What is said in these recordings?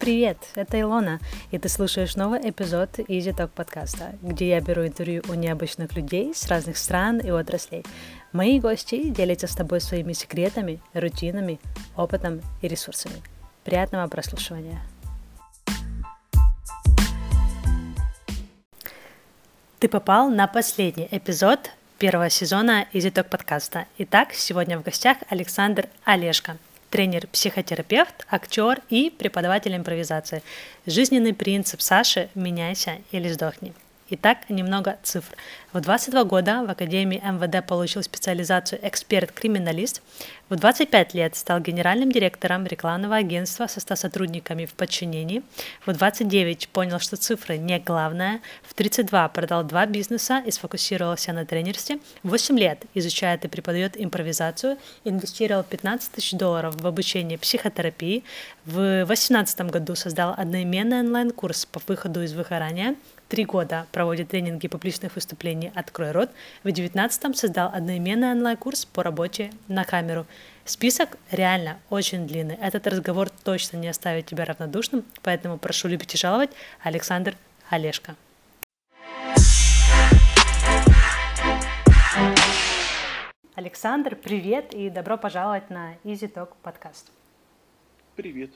Привет, это Илона, и ты слушаешь новый эпизод Easy Talk подкаста, где я беру интервью у необычных людей с разных стран и отраслей. Мои гости делятся с тобой своими секретами, рутинами, опытом и ресурсами. Приятного прослушивания. Ты попал на последний эпизод первого сезона Talk подкаста. Итак, сегодня в гостях Александр Олешко – тренер-психотерапевт, актер и преподаватель импровизации. Жизненный принцип Саши «Меняйся или сдохни». Итак, немного цифр. В 22 года в Академии МВД получил специализацию эксперт-криминалист. В 25 лет стал генеральным директором рекламного агентства со 100 сотрудниками в подчинении. В 29 понял, что цифры не главное. В 32 продал два бизнеса и сфокусировался на тренерстве. В 8 лет изучает и преподает импровизацию. Инвестировал 15 тысяч долларов в обучение психотерапии. В 2018 году создал одноименный онлайн-курс по выходу из выгорания три года проводит тренинги публичных выступлений «Открой рот». В 2019-м создал одноименный онлайн-курс по работе на камеру. Список реально очень длинный. Этот разговор точно не оставит тебя равнодушным, поэтому прошу любить и жаловать Александр Олешко. Александр, привет и добро пожаловать на Easy Talk подкаст. Привет.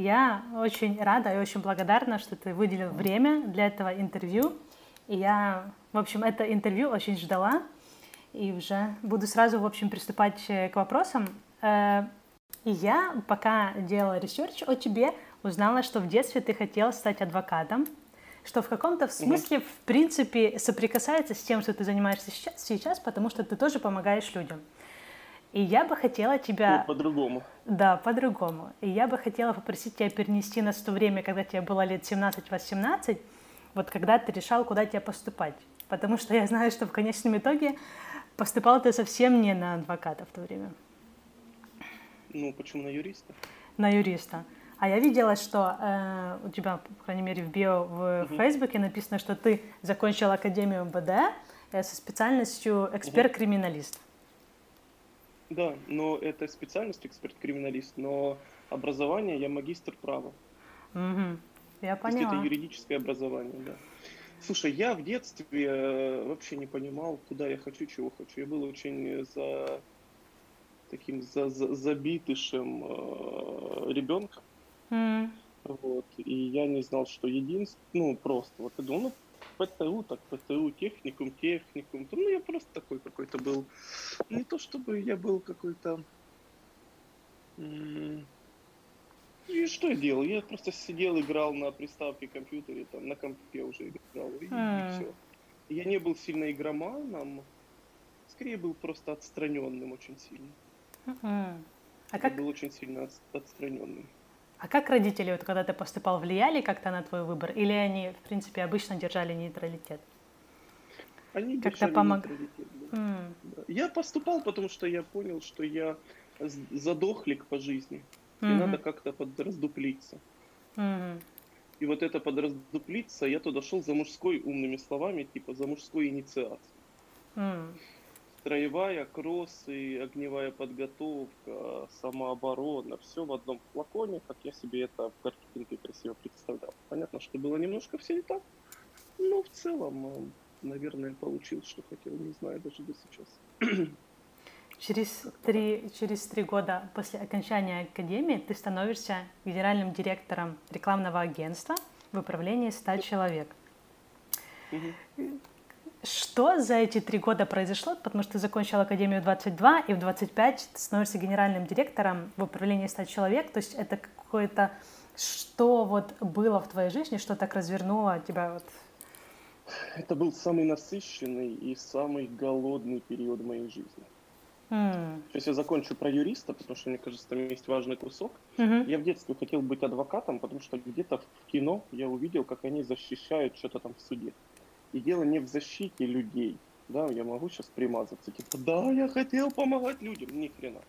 Я очень рада и очень благодарна, что ты выделил время для этого интервью. И я, в общем, это интервью очень ждала. И уже буду сразу, в общем, приступать к вопросам. Э, и я, пока делала research о тебе, узнала, что в детстве ты хотела стать адвокатом, что в каком-то смысле, mm-hmm. в принципе, соприкасается с тем, что ты занимаешься сейчас, сейчас, потому что ты тоже помогаешь людям. И я бы хотела тебя... Ну, по-другому. Да, по-другому. И я бы хотела попросить тебя перенести нас в то время, когда тебе было лет 17-18, вот когда ты решал, куда тебе поступать. Потому что я знаю, что в конечном итоге поступал ты совсем не на адвоката в то время. Ну, почему на юриста? На юриста. А я видела, что э, у тебя, по крайней мере, в био в угу. Фейсбуке написано, что ты закончил Академию МВД э, со специальностью эксперт-криминалист. Угу. Да, но это специальность эксперт-криминалист, но образование я магистр права. Угу. Я поняла. То есть это юридическое образование, да. Слушай, я в детстве э, вообще не понимал, куда я хочу, чего хочу. Я был очень за таким за, за, забитышем э, ребенком. Mm. Вот. И я не знал, что единственное, ну, просто, вот я думал, ну, ПТУ, так ПТУ, техникум, техникум. Ну, я просто такой какой-то был. Не то чтобы я был какой-то... И что я делал? Я просто сидел, играл на приставке компьютере, там, на компе уже играл, и, mm. и все. Я не был сильно игроманом, скорее был просто отстраненным очень сильно. Mm-hmm. А как... Я был очень сильно отстраненным. А как родители, вот, когда ты поступал, влияли как-то на твой выбор? Или они, в принципе, обычно держали нейтралитет? Они как-то помог... Да. Mm. Я поступал, потому что я понял, что я задохлик по жизни. Mm-hmm. И надо как-то подраздуплиться. Mm-hmm. И вот это подраздуплиться, я туда шел за мужской умными словами, типа за мужской инициацией. Mm строевая, кроссы, огневая подготовка, самооборона, все в одном флаконе, как я себе это в картинке красиво представлял. Понятно, что было немножко все не так, но в целом, э, наверное, получил, что хотел, не знаю даже до сейчас. Через три, через три года после окончания академии ты становишься генеральным директором рекламного агентства в управлении 100 человек. Угу. Что за эти три года произошло? Потому что ты закончил Академию 22, и в 25 ты становишься генеральным директором в управлении 100 человек. То есть это какое-то... Что вот было в твоей жизни, что так развернуло тебя вот это был самый насыщенный и самый голодный период моей жизни. Mm. Сейчас я закончу про юриста, потому что, мне кажется, там есть важный кусок. Mm-hmm. Я в детстве хотел быть адвокатом, потому что где-то в кино я увидел, как они защищают что-то там в суде. И дело не в защите людей. Да, я могу сейчас примазаться, типа, да, я хотел помогать людям. Ни хрена.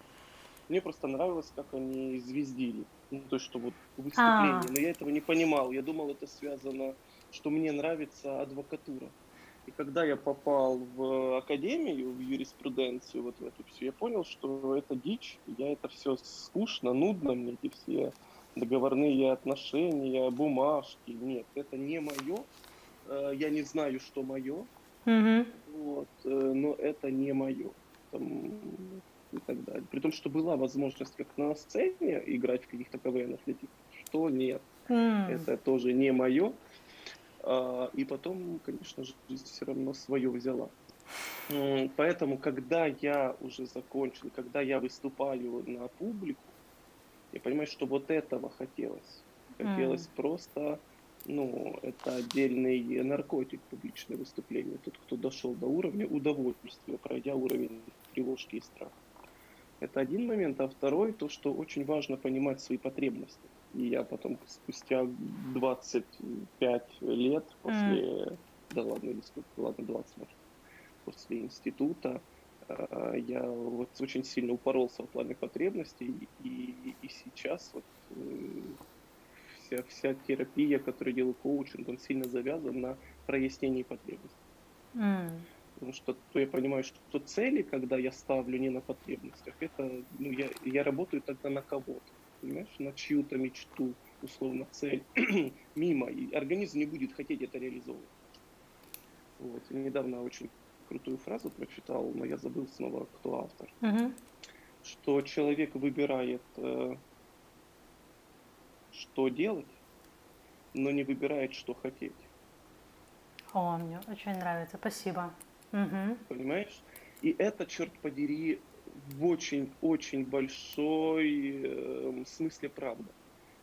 Мне просто нравилось, как они звездили. Ну, то есть, что вот выступление. А. Но я этого не понимал. Я думал, это связано, что мне нравится адвокатура. И когда я попал в академию, в юриспруденцию, вот в эту всю, я понял, что это дичь, я это все скучно, нудно, мне эти все договорные отношения, бумажки. Нет, это не мое. Э, я не знаю, что мое. Mm-hmm. Вот, э, но это не мое. Там, и так далее. При том, что была возможность как на сцене играть в каких-то КВНах, что нет. Mm. Это тоже не мое. А, и потом, конечно же, жизнь все равно свое взяла. Поэтому, когда я уже закончил, когда я выступаю на публику, я понимаю, что вот этого хотелось. Хотелось mm. просто, ну, это отдельный наркотик, публичное выступление. Тот, кто дошел до уровня удовольствия, пройдя уровень тревожки и страха. Это один момент. А второй, то, что очень важно понимать свои потребности. И я потом, спустя 25 лет после... Mm. Да ладно, или сколько? Ладно, 20, может. После института э, я вот очень сильно упоролся в плане потребностей. И, и сейчас вот э, вся, вся терапия, которую делаю коучинг, он сильно завязан на прояснении потребностей. Mm. Потому что то я понимаю, что цели, когда я ставлю не на потребностях, это ну, я, я работаю тогда на кого-то понимаешь, на чью-то мечту, условно, цель, мимо, и организм не будет хотеть это реализовывать. Вот. И недавно очень крутую фразу прочитал, но я забыл снова, кто автор. Uh-huh. Что человек выбирает, э, что делать, но не выбирает, что хотеть. О, мне очень нравится, спасибо. Угу. Понимаешь? И это, черт подери, в очень-очень большой э, смысле правда.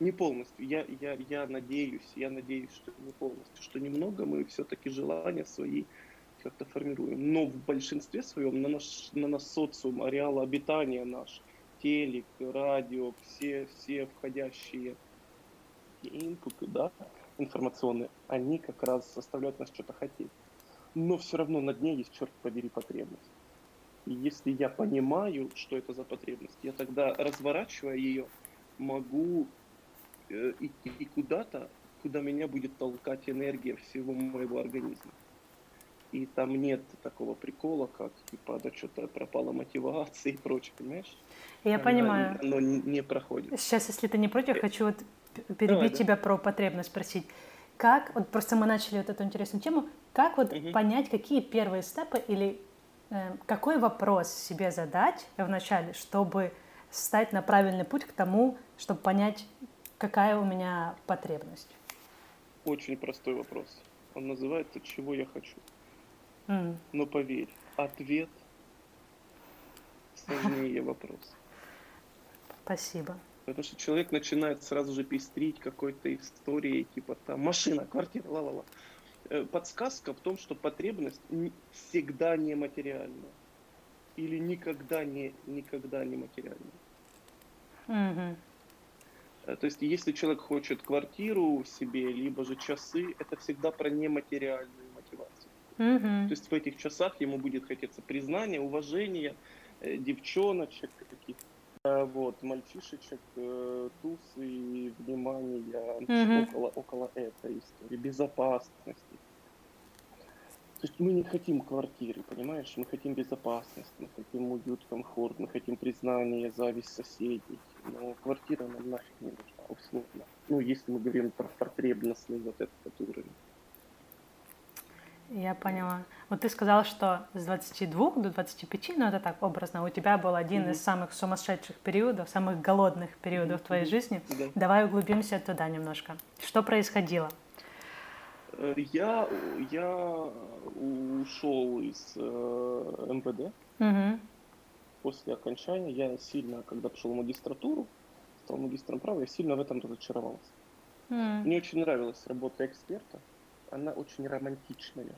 Не полностью. Я, я, я надеюсь, я надеюсь, что не полностью, что немного мы все-таки желания свои как-то формируем. Но в большинстве своем на наш, на наш социум, ареал обитания наш, телек, радио, все, все входящие инпуты, да, информационные, они как раз заставляют нас что-то хотеть. Но все равно на дне есть, черт подери, потребность. И если я понимаю, что это за потребность, я тогда, разворачивая ее, могу э, идти куда-то, куда меня будет толкать энергия всего моего организма. И там нет такого прикола, как типа, да что-то пропала мотивация и прочее, понимаешь? Я понимаю. Оно не проходит. Сейчас, если ты не против, э, хочу вот перебить Давай, тебя про потребность, спросить. Как, вот просто мы начали вот эту интересную тему, как вот угу. понять, какие первые степы или Эм, какой вопрос себе задать вначале, чтобы стать на правильный путь к тому, чтобы понять, какая у меня потребность? Очень простой вопрос. Он называется «Чего я хочу?». Mm. Но поверь, ответ сложнее вопрос. Спасибо. Потому что человек начинает сразу же пестрить какой-то историей, типа там машина, квартира, ла-ла-ла. Э, подсказка в том, что потребность всегда нематериальна. Или никогда не, никогда не материальна. Угу. То есть, если человек хочет квартиру себе, либо же часы, это всегда про нематериальную мотивацию. Угу. То есть в этих часах ему будет хотеться признания, уважения, э, девчоночек каких-то вот, мальчишечек, э, тусы, внимания угу. около, около этой истории, безопасности. То есть мы не хотим квартиры, понимаешь? Мы хотим безопасность, мы хотим уют, комфорт, мы хотим признание, зависть соседей. Но квартира нам нафиг не нужна, условно. Ну, если мы говорим про потребностный вот этот уровень. Я поняла. Вот ты сказал, что с 22 до 25, ну это так образно, у тебя был один mm-hmm. из самых сумасшедших периодов, самых голодных периодов mm-hmm. твоей жизни. Mm-hmm. Давай углубимся туда немножко. Что происходило? Э, я, я ушел из э, МВД. Mm-hmm. После окончания я сильно, когда пошел в магистратуру, стал магистром права, я сильно в этом разочаровался. Mm. Мне очень нравилась работа эксперта она очень романтичная.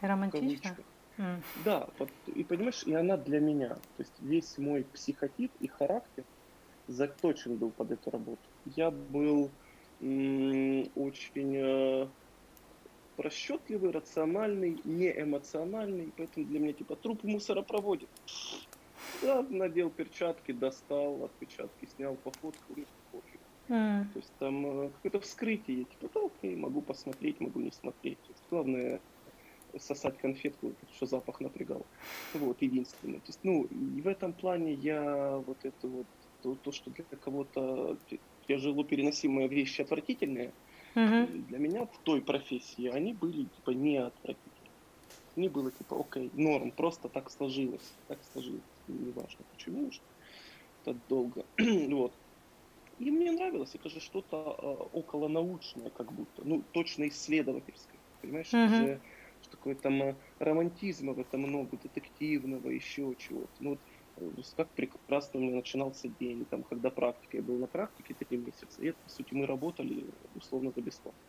Романтичная? Mm. Да, вот, и понимаешь, и она для меня. То есть весь мой психотип и характер заточен был под эту работу. Я был м- очень э, расчетливый, рациональный, не эмоциональный, поэтому для меня типа труп мусора проводит. Да, надел перчатки, достал отпечатки, снял по фотку, пофиг. Mm. То есть там э, какое-то вскрытие, типа, да, окей, могу посмотреть, могу не смотреть. есть, главное сосать конфетку, что запах напрягал. Вот, единственное. То есть, ну, и в этом плане я вот это вот, то, то что для кого-то тяжело переносимые вещи отвратительные, угу. для меня в той профессии они были типа не отвратительные. Не было типа, окей, норм, просто так сложилось, так сложилось, неважно почему, что долго. вот. И мне нравилось, это же что-то э, около научное, как будто, ну, точно исследовательское, понимаешь, uh-huh. это же что такое там э, романтизма в этом много, детективного, еще чего-то. Ну, вот, э, как прекрасно у меня начинался день, там, когда практика, я был на практике три месяца, и это, по сути, мы работали условно за бесплатно.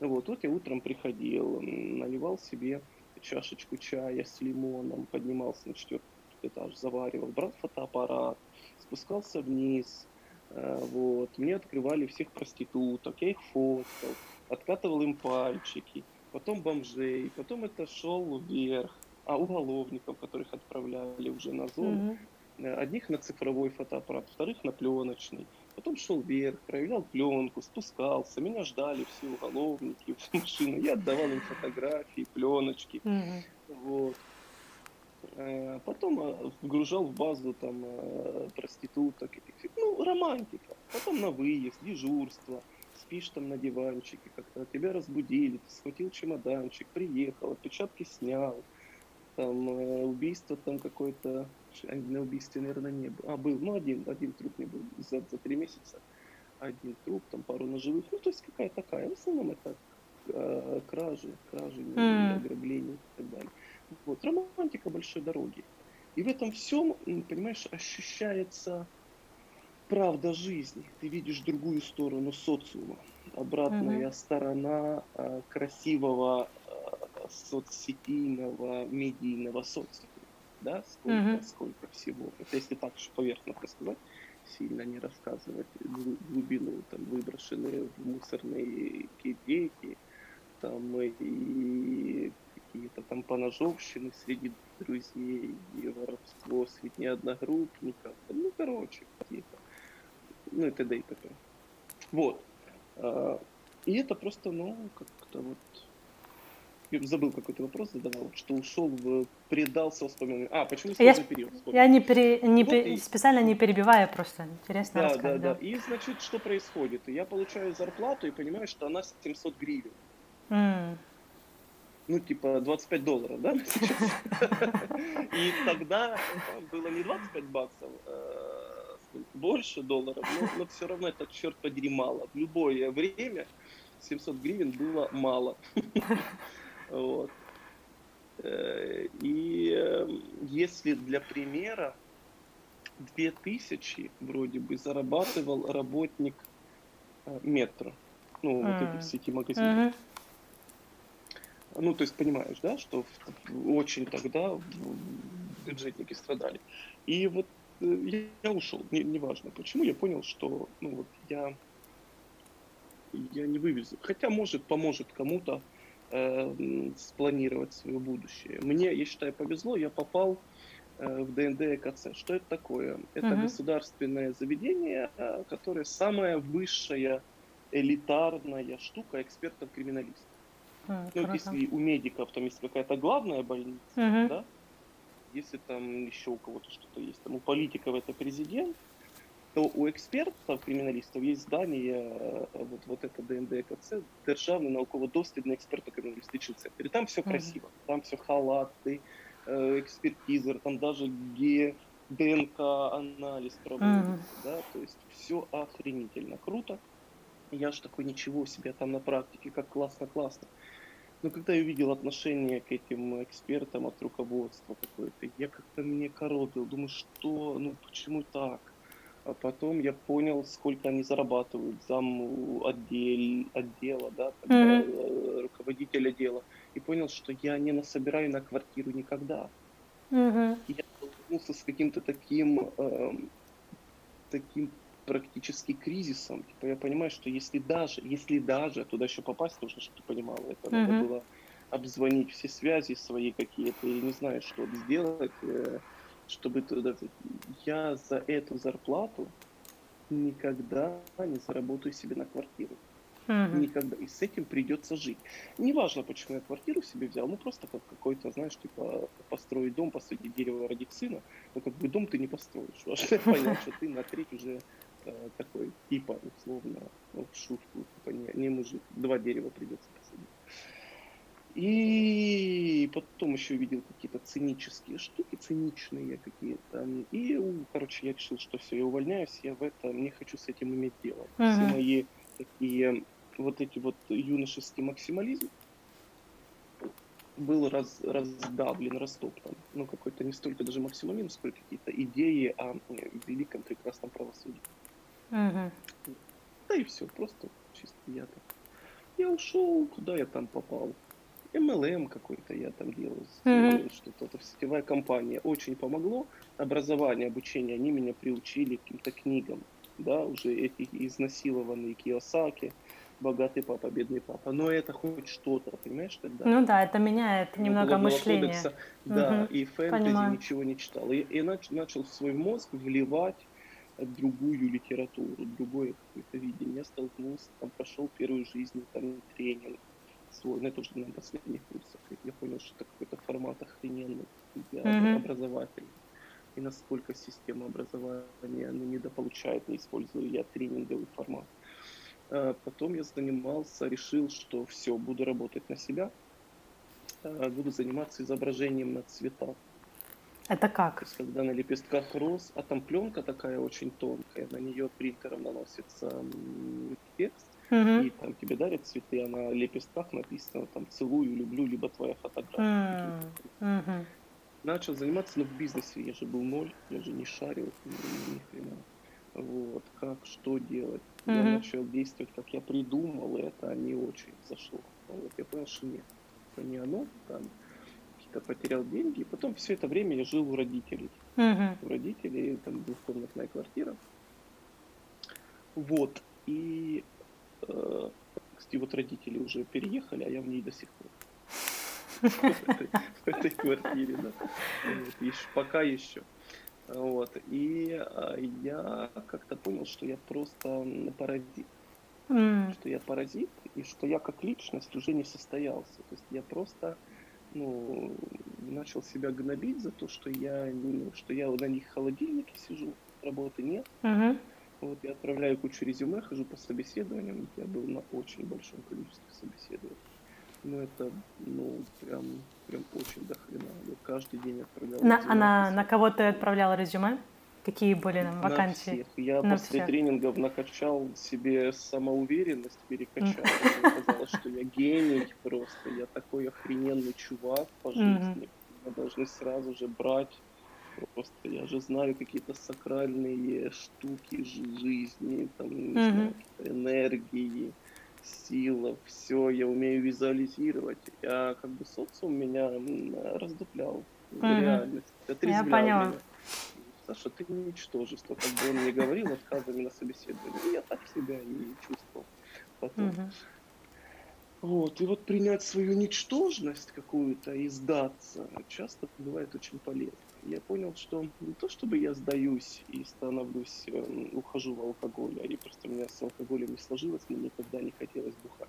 Вот, вот я утром приходил, наливал себе чашечку чая с лимоном, поднимался на четвертый этаж, заваривал, брал фотоаппарат, спускался вниз, вот, мне открывали всех проституток, я их фоткал, откатывал им пальчики, потом бомжей, потом это шел вверх, а уголовников, которых отправляли уже на зону, mm-hmm. одних на цифровой фотоаппарат, вторых на пленочный, потом шел вверх, проявлял пленку, спускался, меня ждали все уголовники в машину, я отдавал им фотографии, пленочки, mm-hmm. вот. Э, потом вгружал в базу там проституток, ну, романтика. Потом на выезд, дежурство спишь там на диванчике, как-то тебя разбудили, ты схватил чемоданчик, приехал, отпечатки снял, там э, убийство там какое-то, на убийстве, наверное, не было. А, был, ну, один, один труп не был за, за три месяца. Один труп, там пару ножевых, ну, то есть какая такая. В основном это э, кражи, кражи, mm. ограбления и так далее. Вот, романтика большой дороги. И в этом всем, понимаешь, ощущается правда жизни. Ты видишь другую сторону социума, обратная mm-hmm. сторона э, красивого э, соцсетийного, медийного социума. Да, сколько, mm-hmm. сколько всего. Это если так же поверхностно сказать, сильно не рассказывать глубину, там, выброшенные в мусорные кейки, там, и какие-то там поножовщины среди друзей, и воровство среди одногруппников. Ну, короче, какие-то ну и т.д. и т.п. Вот. А, и это просто, ну, как-то вот... Я забыл какой-то вопрос задавал, что ушел в... предался воспоминаниям. А, почему сложный я, период? Вспомнил. Я не, пере, не вот пере, и... специально не перебиваю, просто интересно да, рассказать. Да, да, да. И, значит, что происходит? Я получаю зарплату и понимаю, что она 700 гривен. Mm. Ну, типа 25 долларов, да? И тогда было не 25 баксов, а больше долларов, но, но все равно это, черт подери, мало. В любое время 700 гривен было мало. Вот. Э, и эм, если для примера 2000 вроде бы зарабатывал работник э, метро, ну, вот этих сети магазинов. Ну, то есть понимаешь, да, что очень тогда бюджетники страдали. И вот я, я ушел, не, неважно почему, я понял, что ну вот я, я не вывезу. Хотя, может, поможет кому-то э, спланировать свое будущее. Мне, я считаю, повезло, я попал э, в ДНД ЭКЦ. Что это такое? Это uh-huh. государственное заведение, э, которое самая высшая элитарная штука экспертов-криминалистов. Uh, ну, если у медиков там есть какая-то главная больница, uh-huh. да, если там еще у кого-то что-то есть, там у политиков это президент, то у экспертов, криминалистов есть здание, э, вот, вот это ДНД КЦ, Державный науково-дослідний експерто-криміналістичний центр. И там все красиво, mm-hmm. там все халаты, э, экспертизер, там даже ге, ДНК-анализ проводится, mm-hmm. да, то есть все охренительно круто. Я ж такой, ничего себе, там на практике, как классно-классно. Но когда я увидел отношение к этим экспертам от руководства какое-то, я как-то мне коробил, думаю, что, ну почему так? А потом я понял, сколько они зарабатывают, зам отдел, отдела, да, тогда, mm-hmm. руководитель отдела. И понял, что я не насобираю на квартиру никогда. Mm-hmm. Я столкнулся с каким-то таким, э, таким практически кризисом. Типа я понимаю, что если даже, если даже туда еще попасть, нужно, чтобы ты понимала, это mm-hmm. надо было обзвонить все связи свои какие-то, или не знаю, что сделать, э, чтобы туда... Я за эту зарплату никогда не заработаю себе на квартиру. Угу. Никогда. И с этим придется жить. Неважно, почему я квартиру себе взял, ну просто как какой-то, знаешь, типа построить дом, посадить дерево, родить сына, но как бы дом ты не построишь. Важно понять, что ты на треть уже это такой типа, условно, ну, в шутку, типа не, не мужик, два дерева придется посадить. И потом еще увидел какие-то цинические штуки, циничные какие-то. И, короче, я решил, что все, я увольняюсь, я в этом не хочу с этим иметь дело. Uh-huh. Все мои такие вот эти вот юношеский максимализм был раз, раздавлен, растоптан. Ну, какой-то не столько даже максимализм, сколько какие-то идеи о великом прекрасном правосудии. Uh-huh. Да и все, просто чисто я так. Я ушел, куда я там попал. MLM какой-то я там делал, mm-hmm. что-то, сетевая компания. Очень помогло. Образование, обучение, они меня приучили к каким-то книгам. Да, уже эти изнасилованные Киосаки, богатый папа, бедный папа. Но это хоть что-то, понимаешь, тогда? Ну да, это меняет немного мышление. Кодекса, да, угу, и фэнтези понимаю. ничего не читал. И, и нач, начал в свой мозг вливать другую литературу, другое какое-то видение. Я столкнулся, там прошел первую жизнь, там тренинг, свой, ну это уже на последних курсах, я понял, что это какой-то формат охрененный для mm-hmm. образователей. И насколько система образования ну, недополучает, не использую я тренинговый формат. А потом я занимался, решил, что все, буду работать на себя, а, буду заниматься изображением на цветах. Это как? То есть, когда на лепестках роз, а там пленка такая очень тонкая, на нее принтером наносится текст, Угу. И там тебе дарят цветы, а на лепестках написано там целую, люблю, либо твоя фотография. Угу. Начал заниматься, но в бизнесе я же был ноль, я же не шарил ни, ни хрена. Вот, как, что делать. Угу. Я начал действовать, как я придумал, и это не очень зашло. Вот, я понял, что нет, это не оно, там, какие-то потерял деньги, и потом все это время я жил у родителей. Угу. У родителей, там, двухкомнатная квартира. Вот, и э, кстати, вот родители уже переехали, а я в ней до сих пор. В этой квартире, да. Пока еще. Вот. И а, я как-то понял, что я просто паразит. Что я паразит, и что я как личность уже не состоялся. То есть я просто ну, начал себя гнобить за то, что я, ну, что я на них в холодильнике сижу, работы нет. Uh-huh. Вот я отправляю кучу резюме, хожу по собеседованиям. Я был на очень большом количестве собеседований. Ну, это, ну, прям, прям очень дохрена. Я каждый день отправлял на, резюме. А на, на кого ты отправлял резюме? Какие были там вакансии? На всех. Я на после всех. тренингов накачал себе самоуверенность, перекачал. Оказалось, что я гений просто. Я такой охрененный чувак по жизни. Мы должны сразу же брать Просто я же знаю какие-то сакральные штуки жизни, там, не знаю, энергии, сила, все, я умею визуализировать. Я как бы социум меня раздуплял в реальность, я поняла. меня. Саша, ты ничтожество, как бы он мне говорил, отказами на собеседовании. И я так себя и чувствовал потом. Mm-hmm. Вот, и вот принять свою ничтожность какую-то и сдаться часто бывает очень полезно я понял, что не то чтобы я сдаюсь и становлюсь, э, ухожу в алкоголь, а просто у меня с алкоголем не сложилось, мне никогда не хотелось бухать.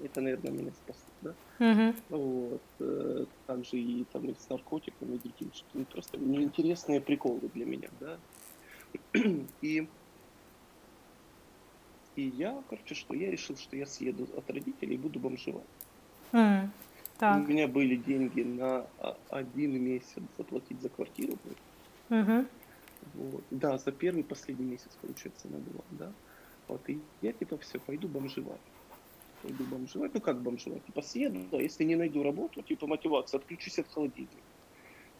Это, наверное, меня спасло, да? Uh-huh. Вот. Э, также и там и с наркотиками, и другим, что ну, просто неинтересные приколы для меня, да? и и я, короче, что я решил, что я съеду от родителей и буду бомжевать. Mm. Так. У меня были деньги на один месяц заплатить за квартиру. Угу. Вот. Да, за первый последний месяц, получается, она была, да. Вот, и я типа все, пойду бомжевать. Пойду бомжевать. Ну как бомжевать? Типа съеду, да, если не найду работу, типа мотивация, отключусь от холодильника.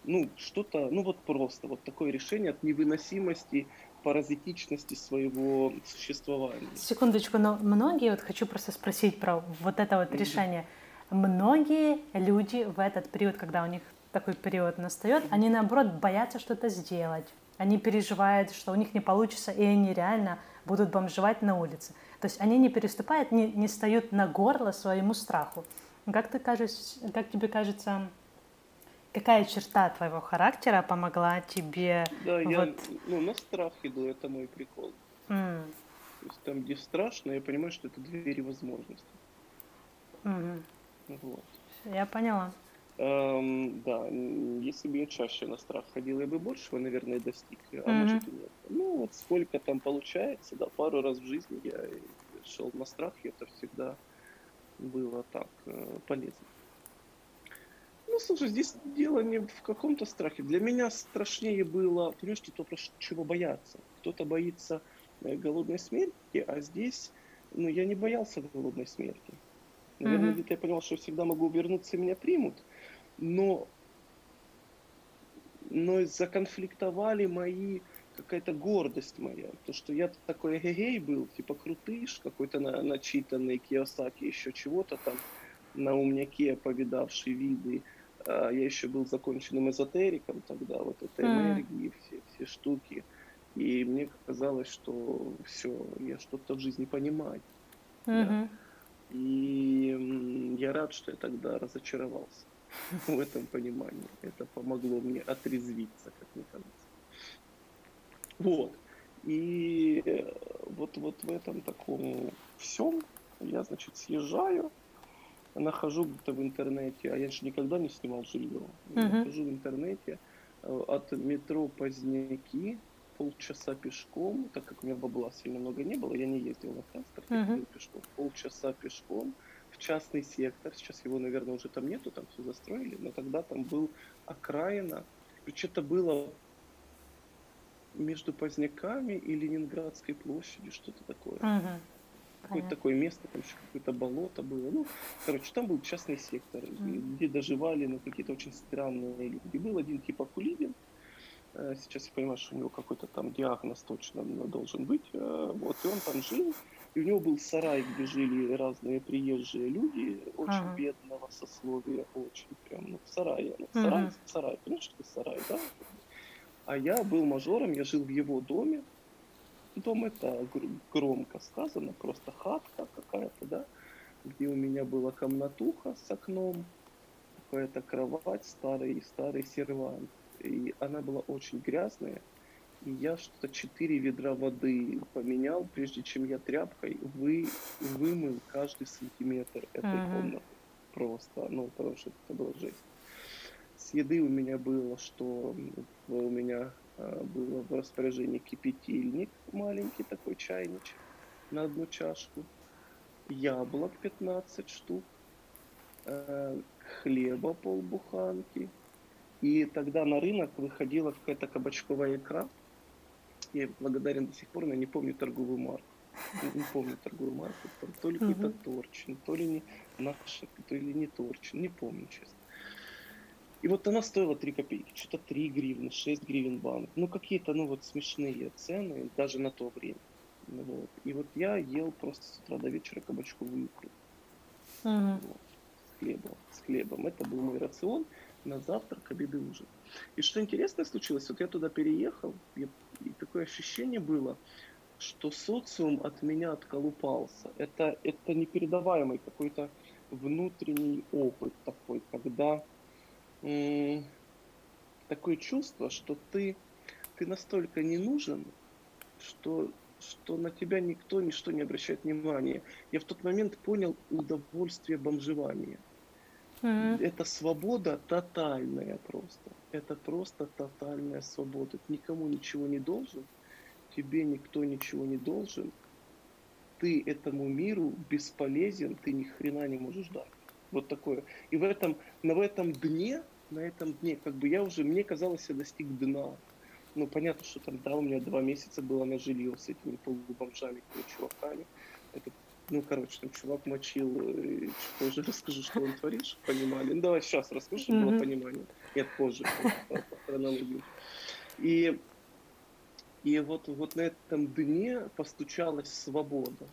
Ну, что-то, ну вот просто, вот такое решение от невыносимости, паразитичности своего существования. Секундочку, но многие, вот хочу просто спросить про вот это вот решение. Mm-hmm Многие люди в этот период, когда у них такой период настает, они наоборот боятся что-то сделать. Они переживают, что у них не получится, и они реально будут бомжевать на улице. То есть они не переступают, не, не встают на горло своему страху. Как, ты кажешь, как тебе кажется, какая черта твоего характера помогла тебе? Да, вот... я ну, на страх иду, это мой прикол. Mm. То есть там, где страшно, я понимаю, что это двери возможностей. Mm-hmm. Вот. Я поняла. Эм, да, если бы я чаще на страх ходил, я бы большего, наверное, достиг, а mm-hmm. может и нет. Ну, вот сколько там получается, да, пару раз в жизни я шел на страх, и это всегда было так э, полезно. Ну, слушай, здесь дело не в каком-то страхе. Для меня страшнее было, понимаешь, что то, чего бояться. Кто-то боится э, голодной смерти, а здесь, ну, я не боялся голодной смерти. Наверное, mm-hmm. я понял, что всегда могу вернуться, и меня примут. Но, но законфликтовали мои какая-то гордость моя. То, что я такой эгегей был, типа крутыш, какой-то на, начитанный Киосаки, еще чего-то там, на умняке повидавший виды. А я еще был законченным эзотериком тогда, вот этой mm. энергии, все, все штуки. И мне казалось, что все, я что-то в жизни понимаю. Mm-hmm. Да. И я рад, что я тогда разочаровался в этом понимании. Это помогло мне отрезвиться, как мне кажется. Вот. И э, вот, вот в этом таком всем я, значит, съезжаю, нахожу где-то в интернете, а я же никогда не снимал жилье, uh-huh. нахожу в интернете э, от метро Поздняки полчаса пешком, так как у меня бабла сильно много не было, я не ездил на транспорте, uh-huh. пешком, полчаса пешком в частный сектор, сейчас его, наверное, уже там нету, там все застроили, но тогда там был окраина, что-то было между Поздняками и Ленинградской площадью, что-то такое. Uh-huh. Какое-то такое место, там еще какое-то болото было. Ну, короче, там был частный сектор, uh-huh. где доживали ну, какие-то очень странные люди. Был один типа Кулибин, э, сейчас я понимаю, что у него какой-то там диагноз точно должен быть. Э, вот, и он там жил, и у него был сарай, где жили разные приезжие люди, очень ага. бедного сословия, очень прям, ну, в сарае. Ну, сарай, ага. сарай, понимаешь, что сарай, да? А я был мажором, я жил в его доме. Дом это громко сказано, просто хатка какая-то, да, где у меня была комнатуха с окном, какая-то кровать, старый, старый сервант. И она была очень грязная. И я что-то четыре ведра воды поменял, прежде чем я тряпкой вы, вымыл каждый сантиметр этой uh-huh. комнаты. Просто, ну, потому что это была жесть. С еды у меня было, что у меня а, было в распоряжении кипятильник, маленький такой чайничек на одну чашку, яблок 15 штук, а, хлеба полбуханки. И тогда на рынок выходила какая-то кабачковая икра. Я благодарен до сих пор, но я не помню торговую марку. Не, помню торговую марку. то ли какой-то торчин, то ли не наша, то ли не торчин. Не помню, честно. И вот она стоила 3 копейки, что-то 3 гривны, 6 гривен банк. Ну, какие-то, ну, вот смешные цены, даже на то время. Ну, вот. И вот я ел просто с утра до вечера кабачковую икру. Uh-huh. Вот. С хлебом. С хлебом. Это был мой рацион на завтрак, обед и ужин. И что интересное случилось, вот я туда переехал, и, и такое ощущение было, что социум от меня отколупался. Это, это непередаваемый какой-то внутренний опыт такой, когда такое чувство, что ты, ты настолько не нужен, что, что на тебя никто, ничто не обращает внимания. Я в тот момент понял удовольствие бомжевания. Mm-hmm. Это свобода тотальная просто. Это просто тотальная свобода. Ты никому ничего не должен, тебе никто ничего не должен. Ты этому миру бесполезен, ты ни хрена не можешь дать. Вот такое. И в этом, на в этом дне, на этом дне, как бы я уже, мне казалось, я достиг дна. Ну, понятно, что там, да, у меня два месяца было на жилье с этими полубомжами, чуваками. Это, ну, короче, там чувак мочил, э, позже расскажу, что он творит, чтобы понимали. Ну, давай сейчас расскажу, чтобы mm-hmm. было понимание. Нет, позже, по, по хронологии. И, и вот, вот на этом дне постучалась свобода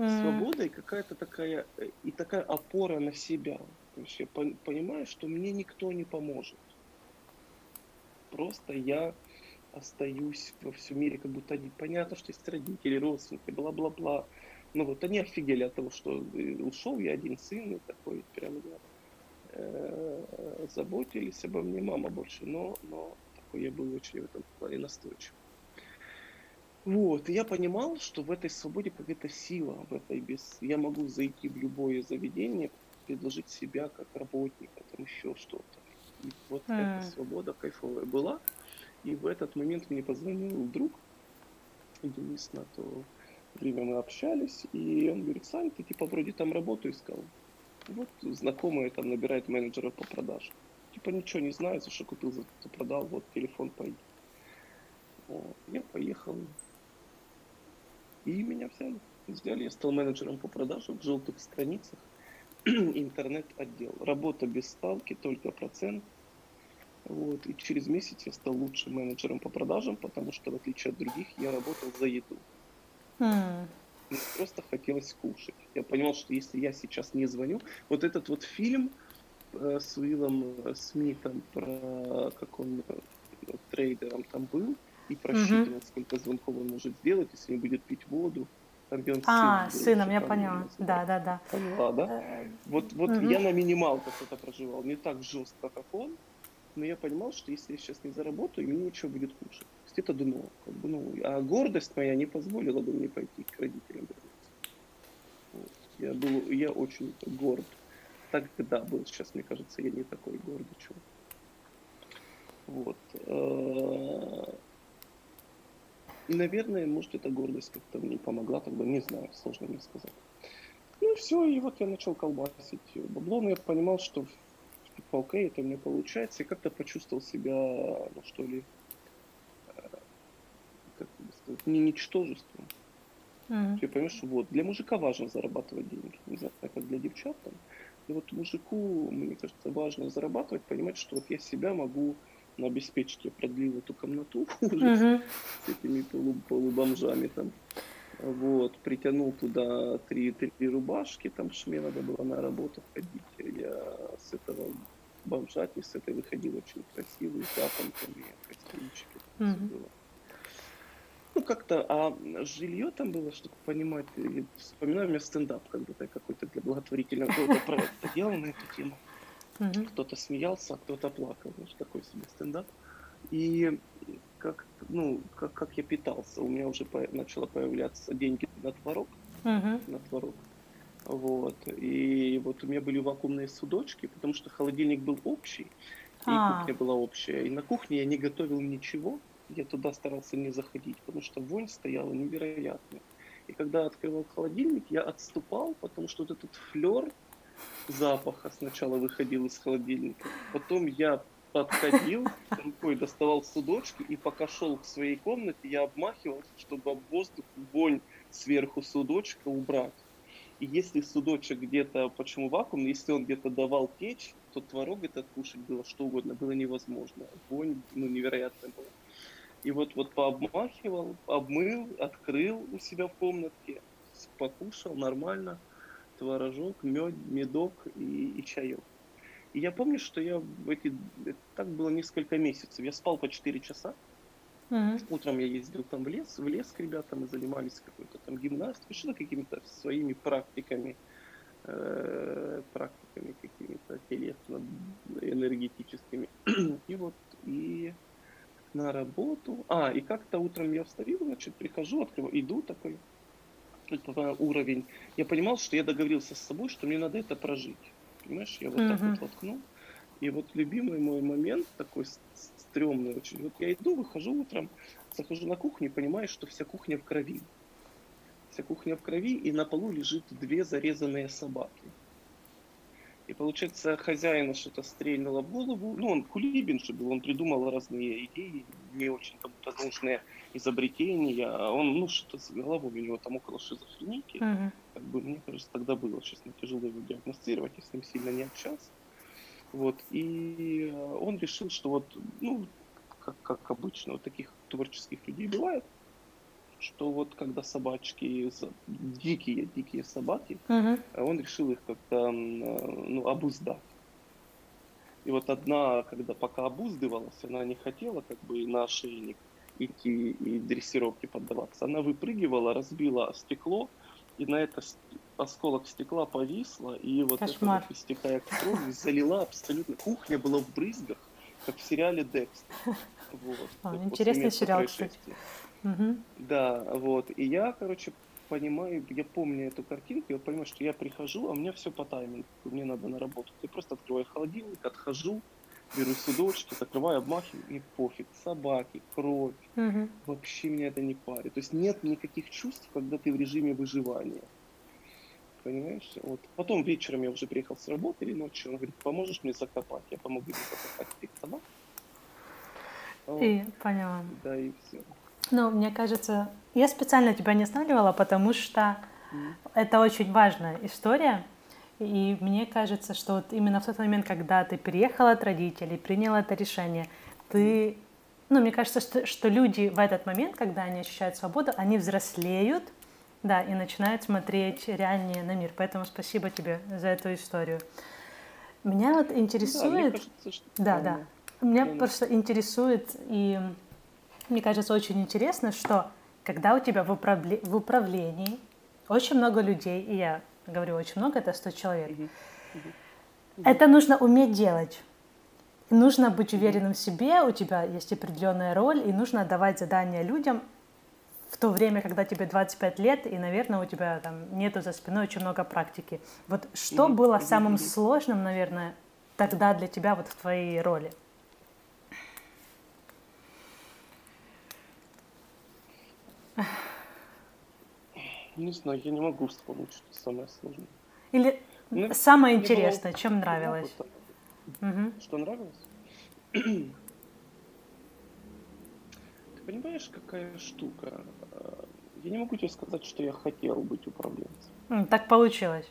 mm. свобода и какая-то такая, э, и такая опора на себя. То есть я понимаю, что мне никто не поможет. Просто я остаюсь во всем мире, как будто они, понятно, что есть родители, родственники, бла-бла-бла. Ну вот они офигели от того, что э, ушел я один сын, и такой прям я, э, заботились обо мне, мама больше, но, но такой я был очень в этом плане настойчив. Вот, и я понимал, что в этой свободе какая-то сила, в этой без... Я могу зайти в любое заведение, предложить себя как работника, там еще что-то. И вот mm. эта свобода кайфовая была. И в этот момент мне позвонил друг, Денис, на то время мы общались, и он говорит, Сань, ты типа вроде там работу искал. Вот знакомые там набирают менеджеров по продажам. Типа ничего не знаю, за что купил, за что продал, вот телефон пойди. Вот. Я поехал, и меня взяли. Взяли, я стал менеджером по продажам в желтых страницах, интернет-отдел. Работа без ставки, только процент. Вот. И через месяц я стал лучшим менеджером по продажам, потому что, в отличие от других, я работал за еду. Mm. Мне просто хотелось кушать. Я понимал, что если я сейчас не звоню, вот этот вот фильм э, с Уиллом э, Смитом про как он э, трейдером там был и просчитывал, mm-hmm. сколько звонков он может сделать, если не будет пить воду. Там, где он а, сын сыном, я поняла. Да, да, да. Поняла, да? Вот, вот mm-hmm. я на минималках это проживал. Не так жестко, как он, но я понимал, что если я сейчас не заработаю, мне ничего будет кушать. То есть это дно. Как бы, ну, а гордость моя не позволила бы мне пойти к родителям. Я был, я очень горд. Тогда был, сейчас, мне кажется, я не такой гордый чувак. Вот. Э, наверное, может, эта гордость как-то мне помогла тогда, не знаю, сложно мне сказать. Ну и все, и вот я начал колбасить бабло, но я понимал, что типа, окей, это меня получается, и как-то почувствовал себя, ну что ли, э, как бы сказать, не ничтожеством. Mm-hmm. Ты понимаешь, что вот, для мужика важно зарабатывать деньги, не знаю, как для девчат там. И вот мужику, мне кажется, важно зарабатывать, понимать, что вот я себя могу на обеспечке продлил эту комнату с этими полу, полубомжами там. Вот, притянул туда три, три рубашки, там мне надо было на работу ходить. Я с этого бомжати, с этой выходил очень красивый, запонками, костюмчики. Uh-huh. Ну, как-то, а жилье там было, чтобы понимать, вспоминаю, у меня стендап будто какой-то для благотворительного проекта делал на эту тему. Угу. Кто-то смеялся, а кто-то плакал. Знаешь, такой себе стендап. И как, ну, как, как я питался, у меня уже по, начало появляться деньги на творог. Угу. На творог. Вот. И вот у меня были вакуумные судочки, потому что холодильник был общий, и а. кухня была общая. И на кухне я не готовил ничего, я туда старался не заходить, потому что вонь стояла невероятная. И когда открывал холодильник, я отступал, потому что вот этот флер запаха сначала выходил из холодильника. Потом я подходил, рукой доставал судочки, и пока шел к своей комнате, я обмахивался, чтобы об воздух вонь сверху судочка убрать. И если судочек где-то, почему вакуумный, если он где-то давал течь, то творог этот кушать было что угодно, было невозможно. Вонь, ну, невероятная была. И вот, вот пообмахивал, обмыл, открыл у себя в комнатке, покушал нормально – творожок, мед, медок и, и чаек. И я помню, что я в эти... Так было несколько месяцев. Я спал по 4 часа. Uh-huh. Утром я ездил там в лес, в лес к ребятам, мы занимались какой-то там гимнастикой, что-то какими-то своими практиками, э, практиками какими-то телесно-энергетическими. и вот, и на работу. А, и как-то утром я встаю, значит, прихожу, открываю, иду такой, уровень, я понимал, что я договорился с собой, что мне надо это прожить. Понимаешь, я вот uh-huh. так вот воткнул. И вот любимый мой момент такой стрёмный очень. Вот я иду, выхожу утром, захожу на кухню и понимаю, что вся кухня в крови. Вся кухня в крови, и на полу лежит две зарезанные собаки. И получается, хозяина что-то стрельнуло в голову. Ну, он кулибин же был, он придумал разные идеи, не очень кому-то нужные изобретения. Он, ну, что-то с головой у него там около шизофреники. Uh-huh. Как бы, мне кажется, тогда было, честно, тяжело его диагностировать, я с ним сильно не общался. Вот, и он решил, что вот, ну, как, как обычно, вот таких творческих людей бывает, что вот когда собачки, дикие, дикие собаки, uh-huh. он решил их как-то ну, обуздать. И вот одна, когда пока обуздывалась, она не хотела как бы на ошейник идти и дрессировке поддаваться. Она выпрыгивала, разбила стекло, и на это осколок стекла повисла, и вот Кошмар. это, истекая кровью, залила абсолютно. Кухня была в брызгах, как в сериале Декстер. Вот, а, интересный сериал, кстати. Угу. Да, вот. И я, короче, понимаю, я помню эту картинку, я понимаю, что я прихожу, а у меня все по таймингу, мне надо на работу. Я просто открываю холодильник, отхожу, беру судочки, закрываю, обмахиваю, и пофиг. Собаки, кровь. Угу. Вообще меня это не парит. То есть нет никаких чувств, когда ты в режиме выживания. Понимаешь? Вот. Потом вечером я уже приехал с работы или ночью, он говорит, поможешь мне закопать? Я помогу тебе закопать этих собак. И поняла. Да, и все. Ну, мне кажется, я специально тебя не останавливала, потому что mm. это очень важная история. И мне кажется, что вот именно в тот момент, когда ты переехала от родителей, приняла это решение, ты, ну, мне кажется, что, что люди в этот момент, когда они ощущают свободу, они взрослеют, да, и начинают смотреть реальнее на мир. Поэтому спасибо тебе за эту историю. Меня вот интересует... Да, кажется, что... да, да. Меня просто интересует и мне кажется, очень интересно, что когда у тебя в, управле- в управлении очень много людей, и я говорю очень много, это 100 человек, mm-hmm. Mm-hmm. это нужно уметь делать. И нужно быть уверенным в себе, у тебя есть определенная роль, и нужно давать задания людям в то время, когда тебе 25 лет, и, наверное, у тебя там нету за спиной очень много практики. Вот что mm-hmm. было самым сложным, наверное, тогда для тебя вот в твоей роли? Не знаю, я не могу вспомнить, что самое сложное. Или ну, самое интересное, было... чем нравилось? Угу. Что нравилось? Ты понимаешь, какая штука? Э, я не могу тебе сказать, что я хотел быть управленцем. Так получилось.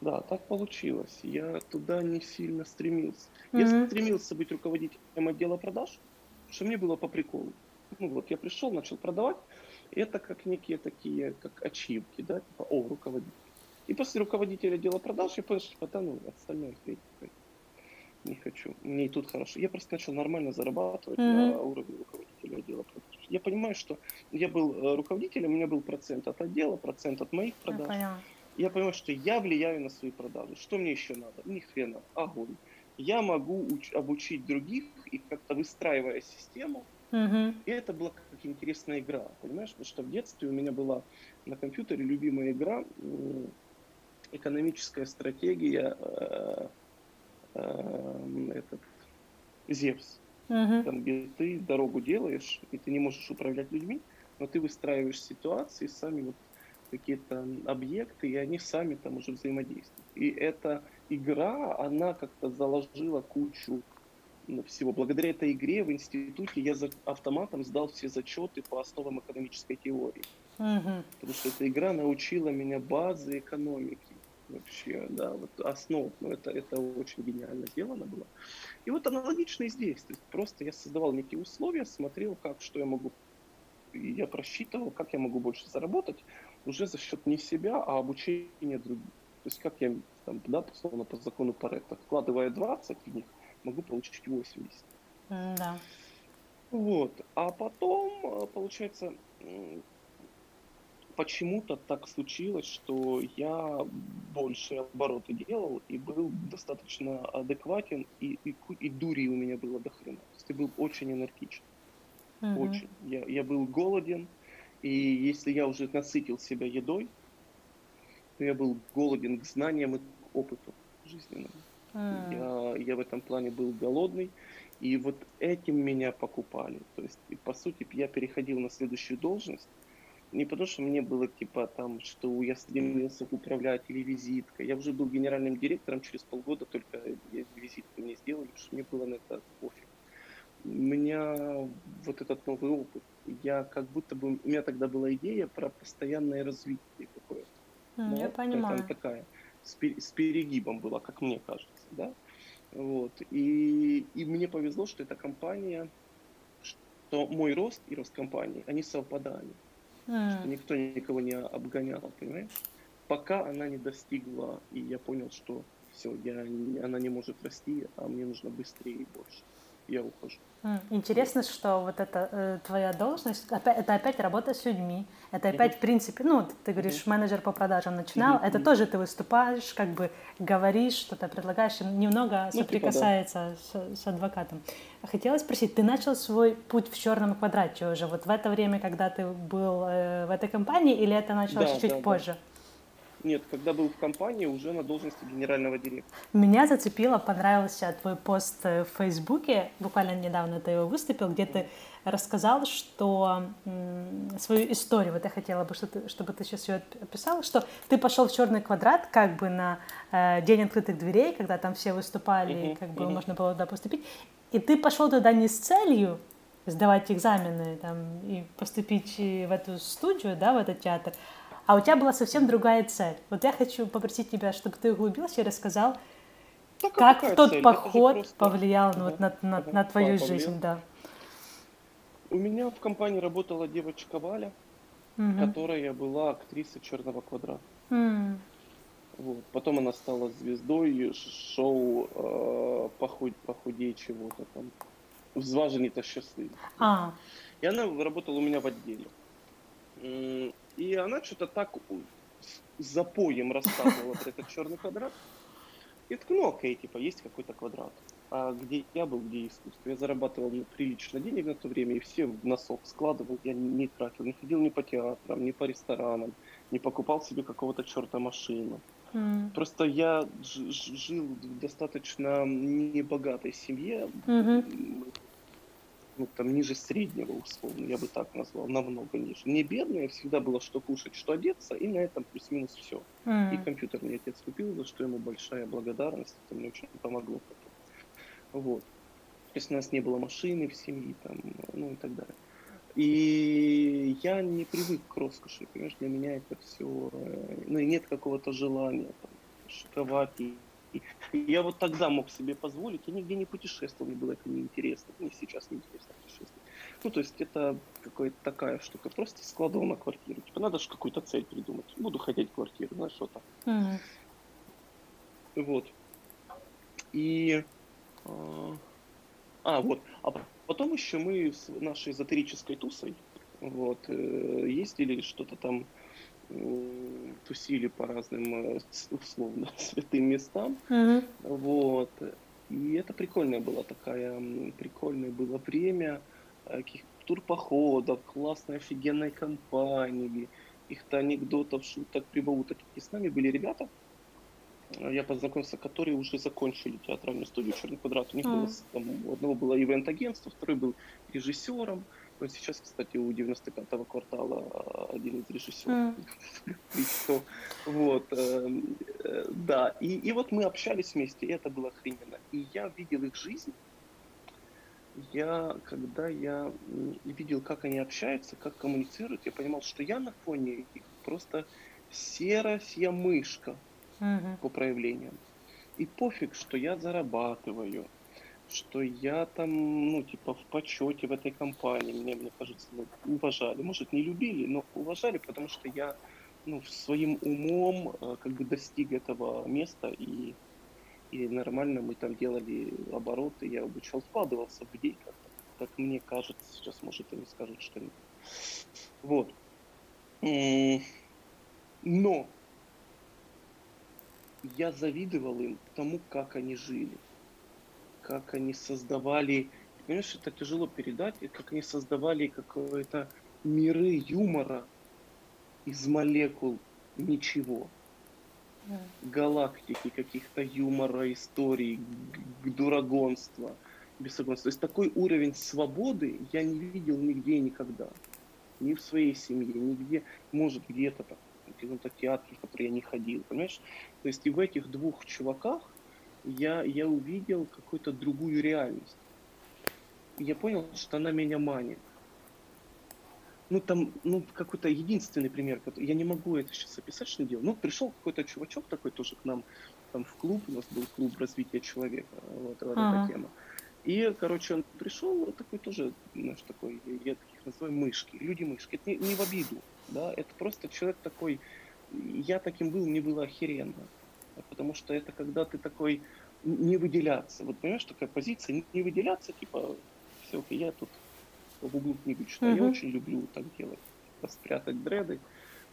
Да, так получилось. Я туда не сильно стремился. Mm-hmm. Я стремился быть руководителем отдела продаж, что мне было по приколу ну вот я пришел, начал продавать, это как некие такие, как ачивки, да, типа, о, руководитель. И после руководителя отдела продаж я понял, что да, ну, остальное хрень, не хочу. Мне и тут хорошо. Я просто начал нормально зарабатывать mm-hmm. на уровне руководителя отдела продаж. Я понимаю, что я был э, руководителем, у меня был процент от отдела, процент от моих продаж. Я, я понимаю, что я влияю на свои продажи. Что мне еще надо? Ни хрена, огонь. Я могу уч- обучить других и как-то выстраивая систему, Угу. И это была как интересная игра, понимаешь? Потому что в детстве у меня была на компьютере любимая игра, экономическая стратегия, э, э, этот, Зевс. Угу. Там, где ты дорогу делаешь, и ты не можешь управлять людьми, но ты выстраиваешь ситуации, сами вот какие-то объекты, и они сами там уже взаимодействуют. И эта игра, она как-то заложила кучу всего. Благодаря этой игре в институте я за автоматом сдал все зачеты по основам экономической теории. Угу. Потому что эта игра научила меня базы экономики. Вообще, да, вот основ. Ну, это, это очень гениально сделано было. И вот аналогично и здесь. То есть просто я создавал некие условия, смотрел, как, что я могу и я просчитывал, как я могу больше заработать уже за счет не себя, а обучения других. То есть как я, там, да, условно, по закону Паретта, вкладывая 20 в них, могу получить 80. Да. Вот. А потом, э, получается, почему-то так случилось, что я больше обороты делал и был достаточно адекватен, и, и, и дури у меня было до хрена. То есть я был очень энергичен. Угу. Очень. Я, я был голоден, и если я уже насытил себя едой, то я был голоден к знаниям и к опыту жизненному. Я, я в этом плане был голодный, и вот этим меня покупали. То есть, по сути, я переходил на следующую должность, не потому что мне было типа там, что я стремился управлять или визитка. Я уже был генеральным директором через полгода, только визитку мне сделали, потому что мне было на это пофиг. У меня вот этот новый опыт, я как будто бы, у меня тогда была идея про постоянное развитие какое-то. Mm? Я понимаю. Такая с перегибом была, как мне кажется, да. Вот. И, и мне повезло, что эта компания, что мой рост и рост компании, они совпадали. Mm. Что никто никого не обгонял, понимаешь? Пока она не достигла, и я понял, что все, я, она не может расти, а мне нужно быстрее и больше. Я ухожу. Интересно, что вот эта э, твоя должность, это опять работа с людьми, это опять, в принципе, ну, ты говоришь, менеджер по продажам начинал, это тоже ты выступаешь, как бы говоришь, что-то предлагаешь, немного ну, соприкасается типа, да. с, с адвокатом. Хотела спросить, ты начал свой путь в черном квадрате уже, вот в это время, когда ты был э, в этой компании, или это началось да, чуть да, позже? Да. Нет, когда был в компании, уже на должности генерального директора. Меня зацепило, понравился твой пост в Фейсбуке, буквально недавно ты его выступил, где ты рассказал, что свою историю, вот я хотела бы, ты, чтобы ты сейчас ее описал, что ты пошел в черный квадрат как бы на э, день открытых дверей, когда там все выступали, uh-huh, как бы uh-huh. можно было туда поступить, и ты пошел туда не с целью сдавать экзамены там, и поступить в эту студию, да, в этот театр, а у тебя была совсем другая цель. Вот я хочу попросить тебя, чтобы ты углубился и рассказал, так, как тот цель? поход просто... повлиял ну, вот, на, на, на твою повлиял. жизнь, да. У меня в компании работала девочка Валя, угу. которая была актрисой Черного квадрата. Mm. Вот. Потом она стала звездой шоу э, похуд, похудей чего-то там. Взваженный-то счастливый. А. И она работала у меня в отделе. И она что-то так с запоем рассказывала про этот черный квадрат. И ну окей, типа, есть какой-то квадрат. А где я был, где искусство? Я зарабатывал ну, прилично денег на то время, и все в носок складывал. Я не тратил, не ходил ни по театрам, ни по ресторанам, не покупал себе какого-то черта машину. Mm. Просто я жил в достаточно небогатой семье. Mm-hmm ну, там, ниже среднего, условно, я бы так назвал, намного ниже. Не бедная, всегда было что кушать, что одеться, и на этом плюс-минус все. Mm. И компьютер мне отец купил, за что ему большая благодарность, это мне очень помогло потом. Вот. То есть у нас не было машины в семье, там, ну и так далее. И я не привык к роскоши, понимаешь, для меня это все, э, ну и нет какого-то желания там, шиковать и я вот тогда мог себе позволить, я нигде не путешествовал, мне было это неинтересно, мне сейчас неинтересно путешествовать. Ну, то есть это какая-то такая штука, просто складывал на квартиру. Типа надо же какую-то цель придумать. Буду ходить в квартиру, знаешь, что там. Mm. Вот. И... А, а, вот. А потом еще мы с нашей эзотерической тусой вот, э, ездили что-то там тусили по разным, э, условно, святым местам. Mm-hmm. Вот. И это прикольное было такая, прикольное было время э, каких турпоходов, классной офигенной компании, каких-то анекдотов, шуток, прибауток. И с нами были ребята, э, я познакомился, которые уже закончили театральную студию «Черный квадрат». У них mm. было, там, у одного было ивент-агентство, второй был режиссером, вот сейчас, кстати, у 95-го квартала а, один из режиссеров. Mm. вот, эм, э, да. И, и вот мы общались вместе, и это было охрененно. И я видел их жизнь. Я, когда я видел, как они общаются, как коммуницируют, я понимал, что я на фоне их просто серая мышка mm-hmm. по проявлениям. И пофиг, что я зарабатываю, что я там, ну, типа, в почете в этой компании, мне, мне кажется, уважали. Может, не любили, но уважали, потому что я, ну, своим умом э, как бы достиг этого места, и, и нормально мы там делали обороты, я обучал, вкладывался в людей, как, как мне кажется, сейчас, может, они скажут, что нет. Вот. Но я завидовал им тому, как они жили как они создавали, понимаешь, это тяжело передать, как они создавали какое-то миры юмора из молекул ничего. Да. Галактики, каких-то юмора, историй, дурагонства, бесогонства. То есть такой уровень свободы я не видел нигде и никогда. Ни в своей семье, нигде, может где-то там, в каком-то театре, в который я не ходил, понимаешь? То есть и в этих двух чуваках я, я увидел какую-то другую реальность. Я понял, что она меня манит. Ну, там, ну, какой-то единственный пример, который, я не могу это сейчас описать, что делал. Ну, пришел какой-то чувачок такой тоже к нам, там, в клуб, у нас был клуб развития человека, вот, вот ага. эта тема. И, короче, он пришел такой тоже, знаешь, такой, я таких называю мышки, люди-мышки. Это не, не в обиду, да, это просто человек такой, я таким был, мне было охеренно потому что это когда ты такой не выделяться. Вот понимаешь, такая позиция, не выделяться, типа, все, я тут в углу книгу читаю. Mm-hmm. Я очень люблю так делать. Спрятать дреды,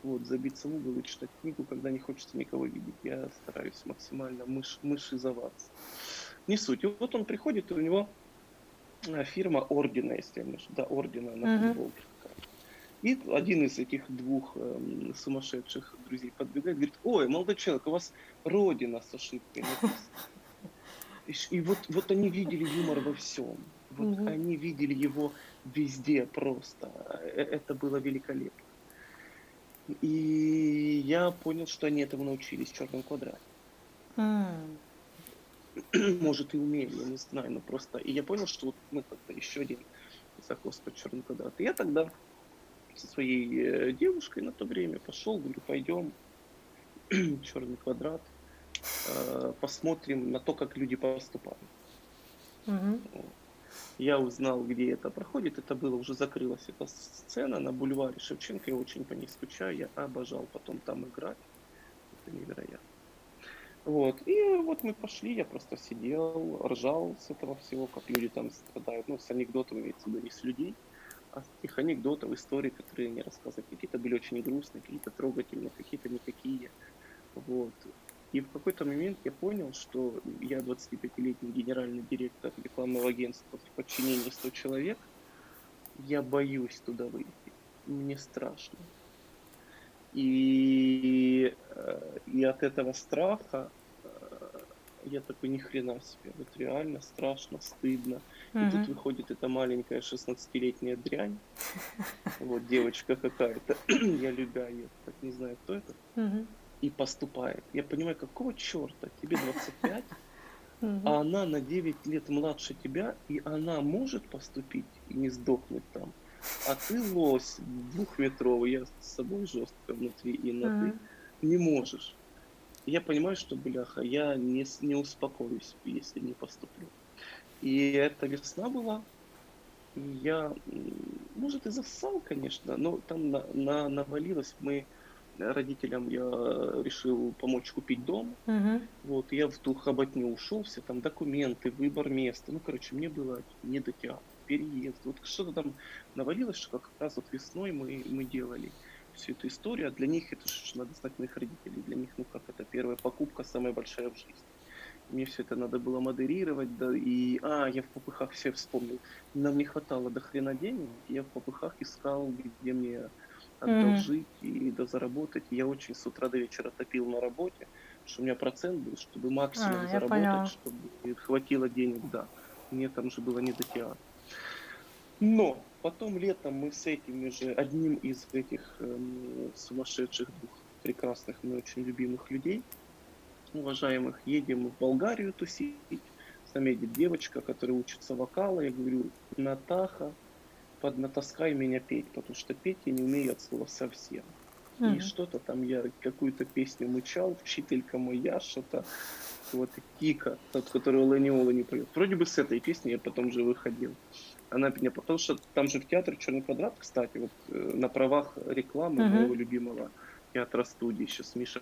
вот, забиться в угол и читать книгу, когда не хочется никого видеть. Я стараюсь максимально мыш, мышизоваться. Не суть. И вот он приходит, и у него э, фирма Ордена, если я не да, Ордена на mm-hmm. футболке. И один из этих двух э, сумасшедших друзей подбегает, говорит, ой, молодой человек, у вас Родина с ошибкой написана. И, вот, вот они видели юмор во всем. Вот угу. они видели его везде просто. Э, это было великолепно. И я понял, что они этому научились в черном квадрате. Mm. Может и умели, я не знаю, но просто. И я понял, что вот мы как-то еще один закос под черный квадрат. И я тогда со своей э, девушкой на то время пошел, говорю, пойдем черный квадрат, э, посмотрим на то, как люди поступают. Mm-hmm я узнал, где это проходит. Это было уже закрылась эта сцена на бульваре Шевченко. Я очень по ней скучаю. Я обожал потом там играть. Это невероятно. Вот. И вот мы пошли, я просто сидел, ржал с этого всего, как люди там страдают. Ну, с анекдотом имеется в виду не с людей, а тех анекдотов, историй, которые они рассказывают. Какие-то были очень грустные, какие-то трогательные, какие-то никакие. Вот. И в какой-то момент я понял, что я 25-летний генеральный директор рекламного агентства в подчинении 100 человек. Я боюсь туда выйти. Мне страшно. И, э, и от этого страха я такой, ни хрена себе, вот реально страшно, стыдно. Mm-hmm. И тут выходит эта маленькая 16-летняя дрянь, вот девочка какая-то, я любя ее, так не знаю, кто это, mm-hmm и поступает. Я понимаю, какого черта, тебе 25, а она на 9 лет младше тебя, и она может поступить и не сдохнуть там. А ты лось двухметровый, я с собой жестко внутри и на ты, не можешь. Я понимаю, что, бляха, я не, не успокоюсь, если не поступлю. И эта весна была, и я, может, и засал, конечно, но там на, на, навалилось, мы родителям я решил помочь купить дом. Угу. Вот, я в ту хоботню ушел, все там документы, выбор места. Ну, короче, мне было не до театра, переезд. Вот что-то там навалилось, что как раз вот весной мы, мы делали всю эту историю. А для них это же надо знать моих родителей. Для них, ну как это, первая покупка самая большая в жизни. Мне все это надо было модерировать, да, и, а, я в попыхах все вспомнил. Нам не хватало до хрена денег, я в попыхах искал, где мне одолжить mm-hmm. и дозаработать. Я очень с утра до вечера топил на работе, что у меня процент был, чтобы максимум а, заработать, чтобы хватило денег, да. Мне там же было не до театра. Но потом летом мы с этими же, одним из этих эм, сумасшедших двух прекрасных, мне очень любимых людей, уважаемых, едем в Болгарию тусить. С нами едет девочка, которая учится вокала. Я говорю, Натаха, поднатаскай меня петь, потому что петь я не умею от слова совсем. Mm-hmm. И что-то там я какую-то песню мычал, вчителька моя, что-то вот Кика, тот, который Ланиола не поет. Вроде бы с этой песни я потом же выходил. Она меня, потому что там же в театре Черный квадрат, кстати, вот э, на правах рекламы mm-hmm. моего любимого театра студии сейчас Миша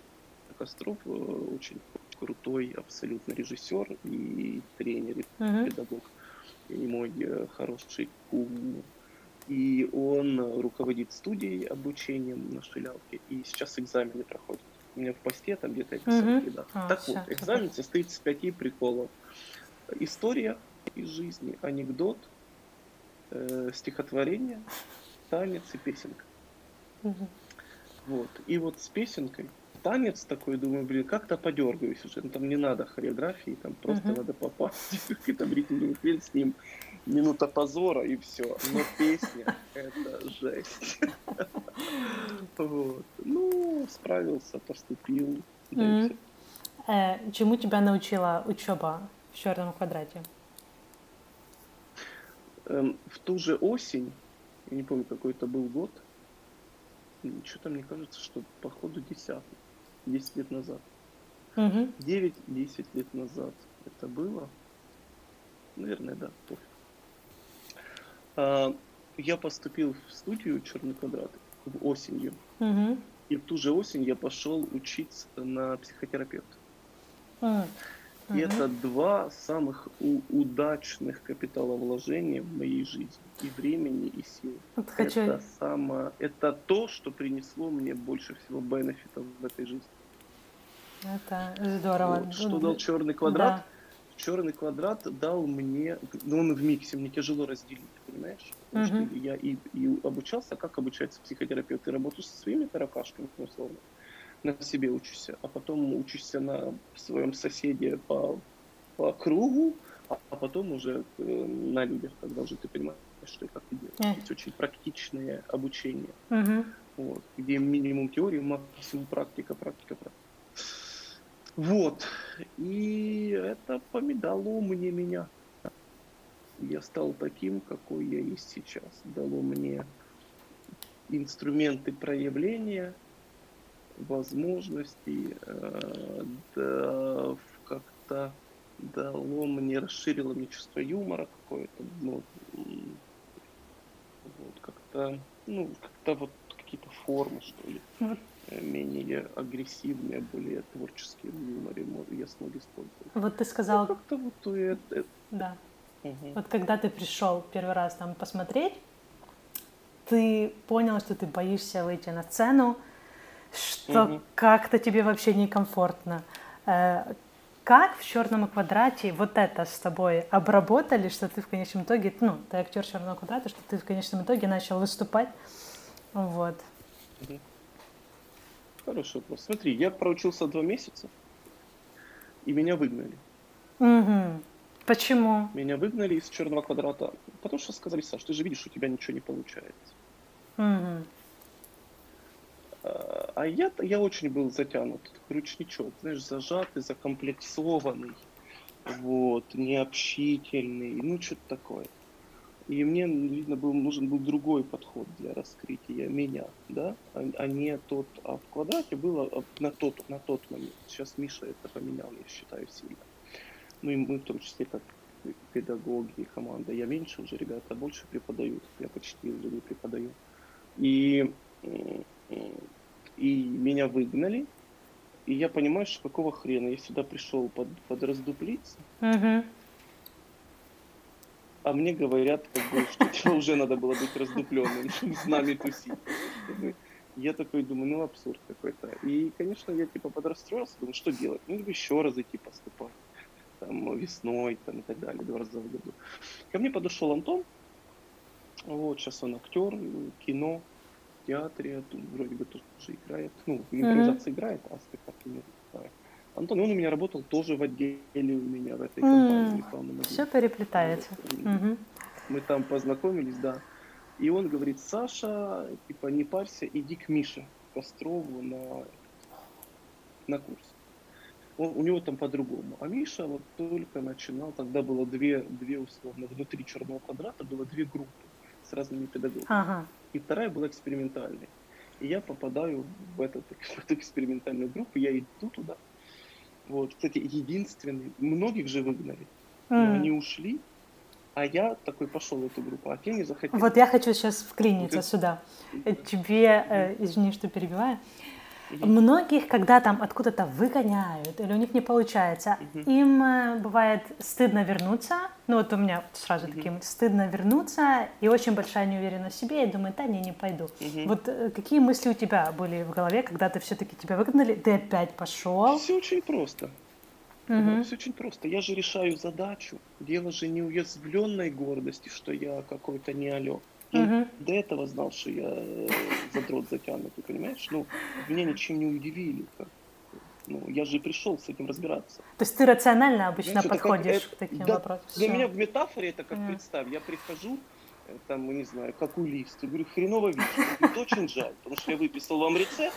Костров, э, очень крутой абсолютно режиссер и тренер, и mm-hmm. педагог, и мой э, хороший кум и он руководит студией обучением на Шилялке, и сейчас экзамены проходят. У меня в посте там где-то писал, угу. да. А, так вот, экзамен состоит из пяти приколов. История из жизни, анекдот, э, стихотворение, танец и песенка. Угу. Вот. И вот с песенкой танец такой, думаю, блин, как-то подергаюсь уже. Ну, там не надо хореографии, там просто uh-huh. надо попасть. Какой-то бритинг хрен с ним. Минута позора и все. Но песня — это жесть. Вот. Ну, справился, поступил. Э, чему тебя научила учеба в черном квадрате? Эм, в ту же осень, я не помню, какой это был год, что-то мне кажется, что по ходу десятый. 10 лет назад. Угу. 9-10 лет назад это было. Наверное, да, пофиг. А, я поступил в студию Черный квадрат в осенью. Угу. И в ту же осень я пошел учиться на психотерапевта. А. И это два самых удачных капиталовложения в моей жизни. И времени, и сил. Вот хочу... Это, само... это то, что принесло мне больше всего бенефитов в этой жизни. Это здорово. Вот. Что дал черный квадрат? Да. Черный квадрат дал мне, ну он в миксе, мне тяжело разделить, понимаешь? Потому угу. что я и, и обучался, как обучается психотерапевт, и работаю со своими таракашками, условно на себе учишься, а потом учишься на своем соседе по, по кругу, а, а потом уже э, на людях, когда уже ты понимаешь, что и как ты делаешь. Mm. Это очень практичное обучение, mm-hmm. вот, где минимум теории, максимум практика, практика, практика. Вот. И это помидало мне меня. Я стал таким, какой я есть сейчас. Дало мне инструменты проявления, возможностей, э, да, как-то дало мне, расширило мне чувство юмора какое-то, ну, вот, как-то, ну, как-то вот какие-то формы, что ли, э, менее агрессивные, более творческие в юморе я смог использовать. Вот ты сказал... Ну, как-то вот это... Да. Угу. Вот когда ты пришел первый раз там посмотреть, ты понял, что ты боишься выйти на сцену, что угу. как-то тебе вообще некомфортно. Э, как в черном квадрате вот это с тобой обработали, что ты в конечном итоге, ну, ты актер черного квадрата, что ты в конечном итоге начал выступать? Вот. Хороший вопрос. Смотри, я проучился два месяца, и меня выгнали. Угу. Почему? Меня выгнали из черного квадрата, потому что сказали, Саш, ты же видишь, у тебя ничего не получается. Угу. А я, я очень был затянут, ручничок, знаешь, зажатый, закомплексованный, вот, необщительный, ну, что-то такое. И мне, видно, был, нужен был другой подход для раскрытия меня, да, а, а не тот, а в квадрате было а, на тот, на тот момент. Сейчас Миша это поменял, я считаю, сильно. Ну и мы в том числе как педагоги и команда. Я меньше уже, ребята больше преподают, я почти уже не преподаю. И и меня выгнали, и я понимаю, что какого хрена я сюда пришел под, под раздуплиться, угу. а мне говорят, как бы, что тебе уже надо было быть раздупленным, чтобы с нами тусить. Я такой думаю, ну абсурд какой-то. И, конечно, я типа подрастроился, думаю, что делать? Ну, еще раз идти поступать. Там, весной, там, и так далее, два раза в году. Ко мне подошел Антон, вот, сейчас он актер, кино, театре, тут вроде бы тоже играет, ну, импровизация mm-hmm. играет, а спектакль знаю. Антон, он у меня работал тоже в отделе у меня в этой компании. Mm-hmm. Все переплетается. Mm-hmm. Мы там познакомились, да. И он говорит, Саша, типа, не парься, иди к Мише Кострову на, на курс. Он, у него там по-другому. А Миша вот только начинал, тогда было две, две условно, внутри черного квадрата было две группы с разными педагогами. Ага и вторая была экспериментальной. И я попадаю в, этот, в эту экспериментальную группу, я иду туда. Вот, кстати, единственный, многих же выгнали, mm. но они ушли, а я такой пошел в эту группу, а те не захотели. Вот я хочу сейчас вклиниться вот сюда. Тебе, э, извини, что перебиваю, Угу. Многих, когда там откуда-то выгоняют или у них не получается, угу. им э, бывает стыдно вернуться. Ну вот у меня сразу угу. таким стыдно вернуться и очень большая неуверенность в себе. Я думаю, да, не, не пойду. Угу. Вот э, какие мысли у тебя были в голове, когда ты все-таки тебя выгнали, ты опять пошел? Все очень просто. Угу. Все очень просто. Я же решаю задачу. Дело же не уязвленной гордости, что я какой-то не алё. Угу. До этого знал, что я э, задрот затянутый, понимаешь? Ну, меня ничем не удивили. Как. Ну, я же пришел с этим разбираться. То есть ты рационально обычно Знаешь, подходишь как, к таким да, вопросам? Для меня в метафоре это как mm. представь, я прихожу, э, там, не знаю, как у лист, и говорю, хреново видишь. Говорит, очень жаль, потому что я выписал вам рецепт,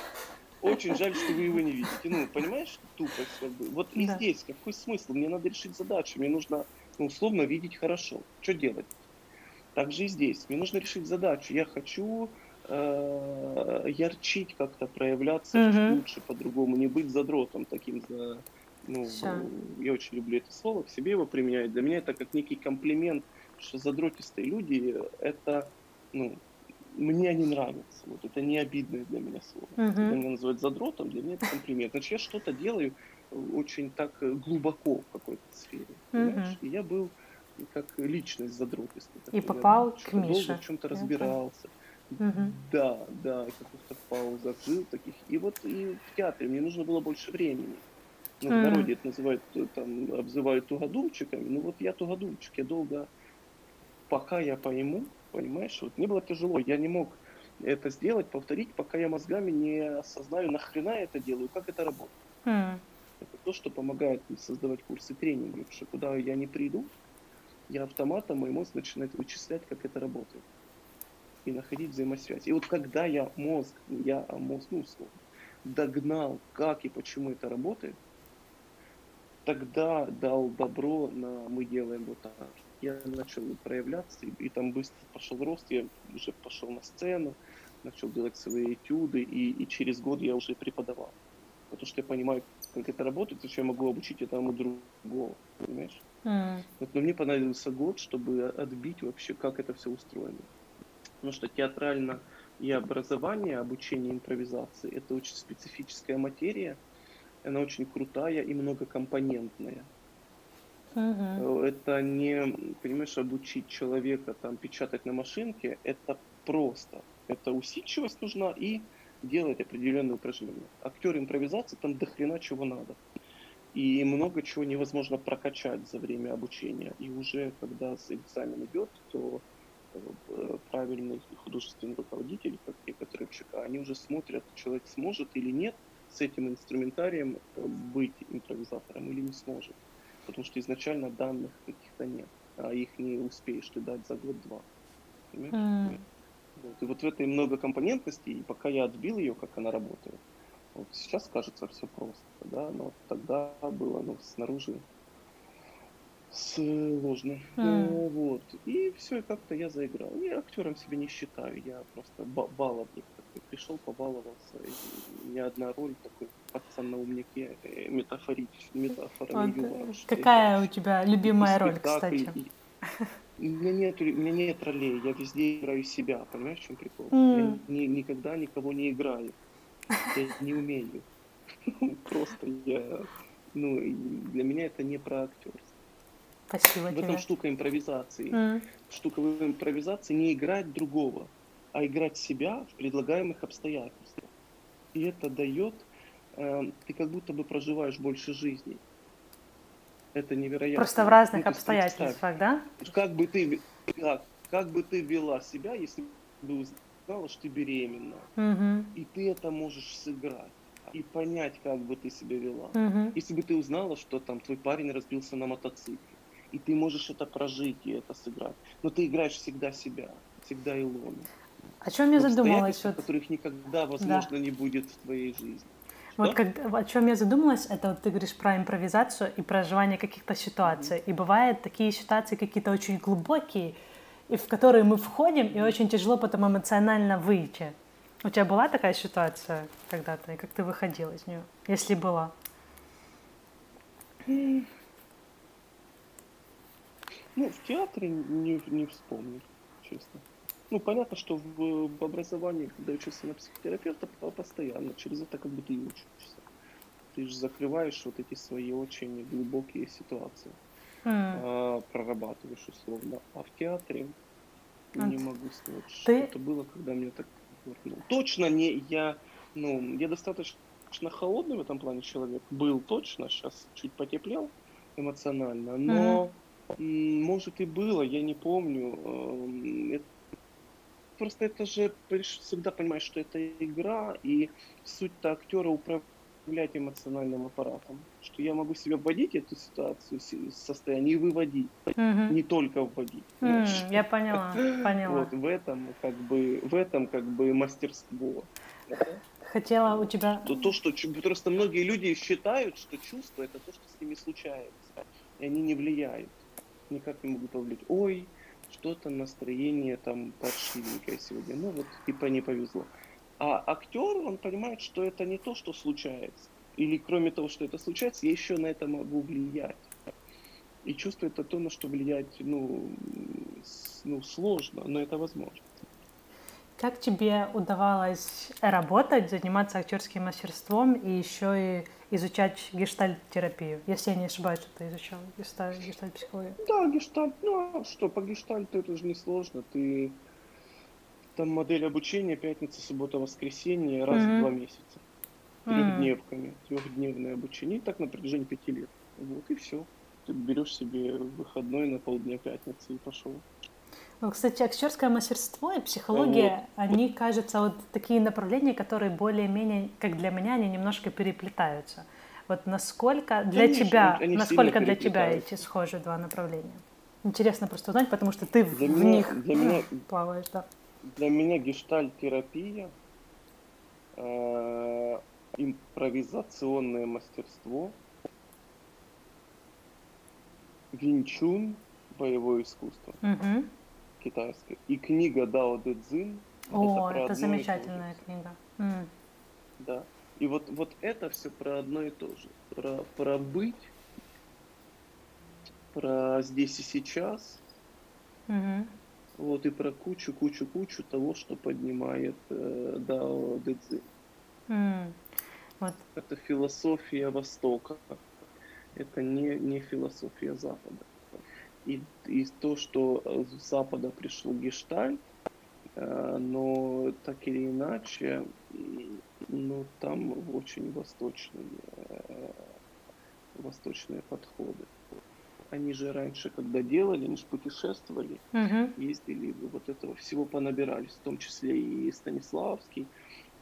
очень жаль, что вы его не видите. Ну, понимаешь, тупость как бы. Вот и да. здесь какой смысл? Мне надо решить задачу, мне нужно, ну, условно, видеть хорошо. Что делать? Так же и здесь. Мне нужно решить задачу. Я хочу э, ярчить как-то, проявляться mm-hmm. лучше, по-другому, не быть задротом таким за... Ну, Все. я очень люблю это слово, к себе его применяю. Для меня это как некий комплимент, что задротистые люди, это, ну, мне они нравятся. Вот это не обидное для меня слово. Mm-hmm. Когда меня называют задротом, для меня это комплимент. Значит, я что-то делаю очень так глубоко в какой-то сфере. Понимаешь? И я был как личность задротистая. И попал к Мише. В чем-то разбирался. Угу. Да, да, каких-то паузах жил таких. И вот и в театре мне нужно было больше времени. Ну, в народе это называют, э, там, обзывают тугодумчиками. Ну вот я тугодумчик, я долго, пока я пойму, понимаешь, вот мне было тяжело, я не мог это сделать, повторить, пока я мозгами не осознаю, нахрена я это делаю, как это работает. Mm. Это то, что помогает мне создавать курсы тренинга, потому что куда я не приду, я автоматом, мой мозг начинает вычислять, как это работает. И находить взаимосвязь. И вот когда я мозг, я мозг, ну, условно, догнал, как и почему это работает, тогда дал добро на мы делаем вот так. Я начал проявляться, и, и там быстро пошел рост, я уже пошел на сцену, начал делать свои этюды, и, и через год я уже преподавал. Потому что я понимаю, как это работает, и что я могу обучить этому другого, понимаешь? Mm. Вот, но мне понадобился год, чтобы отбить вообще, как это все устроено. Потому что театрально и образование, обучение импровизации – это очень специфическая материя, она очень крутая и многокомпонентная. Uh-huh. Это не, понимаешь, обучить человека там печатать на машинке, это просто. Это усидчивость нужна и делать определенные упражнения. Актер импровизации там до хрена чего надо. И много чего невозможно прокачать за время обучения. И уже когда экзамен идет, то э, правильный художественный руководитель, как некоторые ЧК, они уже смотрят, человек сможет или нет с этим инструментарием э, быть импровизатором или не сможет. Потому что изначально данных каких-то нет, а их не успеешь ты дать за год-два. Mm. Вот. И вот в этой многокомпонентности, и пока я отбил ее, как она работает, вот сейчас кажется все просто, да, но тогда было ну, снаружи сложно. Mm. Вот. И все, и как-то я заиграл. Я актером себя не считаю, я просто баловник такой. Пришел, побаловался. И ни одна роль такой пацан на умнике э, метафорический, метафорами вот. юмора. Какая у тебя любимая роль, кстати? И, у меня нет, у меня нет ролей, я везде играю себя, понимаешь, в чем прикол? Mm. Я ни, никогда никого не играю. Я не умею. Просто я, ну, для меня это не про актерство. Спасибо В тебе. этом штука импровизации. Mm. Штука в импровизации не играть другого, а играть себя в предлагаемых обстоятельствах. И это дает, э, ты как будто бы проживаешь больше жизни. Это невероятно. Просто в разных ну, обстоятельствах, да? Как бы ты, как, как бы ты вела себя, если бы узнала, что ты беременна, угу. и ты это можешь сыграть и понять, как бы ты себя вела. Угу. Если бы ты узнала, что там твой парень разбился на мотоцикле, и ты можешь это прожить и это сыграть. Но ты играешь всегда себя, всегда Илону. О чем я задумалась? Вот... которых никогда, возможно, да. не будет в твоей жизни. Вот как, о чем я задумалась, это вот ты говоришь про импровизацию и проживание каких-то ситуаций. Mm-hmm. И бывают такие ситуации какие-то очень глубокие, и в которые мы входим, и очень тяжело потом эмоционально выйти. У тебя была такая ситуация когда-то, и как ты выходила из нее, если была? Ну, в театре не, не вспомню, честно. Ну, понятно, что в, в образовании, когда учился на психотерапевта, постоянно через это как бы ты и учишься. Ты же закрываешь вот эти свои очень глубокие ситуации. Mm. Прорабатываешь условно. А в театре mm. не могу сказать, ты... что это было, когда мне так ну, Точно не я, ну, я достаточно холодный в этом плане человек. Был точно, сейчас чуть потеплел эмоционально, но mm. может и было, я не помню. Это просто это же всегда понимаешь, что это игра, и суть-то актера управлять эмоциональным аппаратом. Что я могу себя вводить эту ситуацию, состояние и выводить, угу. не только вводить. Mm, я поняла, поняла. Вот в этом как бы в этом как бы мастерство. Хотела у тебя... То, то, что просто многие люди считают, что чувство это то, что с ними случается, и они не влияют, никак не могут повлиять. Ой, что-то настроение там паршивенькое сегодня. Ну вот типа не повезло. А актер, он понимает, что это не то, что случается. Или кроме того, что это случается, я еще на это могу влиять. И чувство это то, на что влиять, ну, ну, сложно, но это возможно. Как тебе удавалось работать, заниматься актерским мастерством и еще и изучать гештальт-терапию? Если я не ошибаюсь, что ты изучал гештальт, гештальт-психологию. Да, гештальт. Ну, а что, по гештальту это же не сложно. Ты там модель обучения пятница, суббота, воскресенье раз mm-hmm. в два месяца. Трехдневками. Трехдневное обучение. И так на протяжении пяти лет. Вот и все. Ты берешь себе выходной на полдня пятницы и пошел. Ну, кстати, актерское мастерство и психология, вот. они, кажется, вот такие направления, которые более-менее, как для меня, они немножко переплетаются. Вот насколько для Конечно, тебя, насколько для тебя эти схожие два направления? Интересно просто узнать, потому что ты для в меня, них для меня, плаваешь, да. Для меня гештальт-терапия, э, импровизационное мастерство, винчун, боевое искусство. Угу китайская. И книга Дао Дэ Цзин. О, это, это замечательная книга. Mm. Да. И вот, вот это все про одно и то же. Про, про быть, про здесь и сейчас. Mm-hmm. Вот и про кучу, кучу, кучу того, что поднимает э, Дао Дэ Цзин. Mm. Вот. Это философия Востока. Это не, не философия Запада и, и то, что с Запада пришел гештальт, э, но так или иначе, ну, там очень восточные, э, восточные подходы. Они же раньше, когда делали, они же путешествовали, угу. ездили, вот этого всего понабирались, в том числе и Станиславский,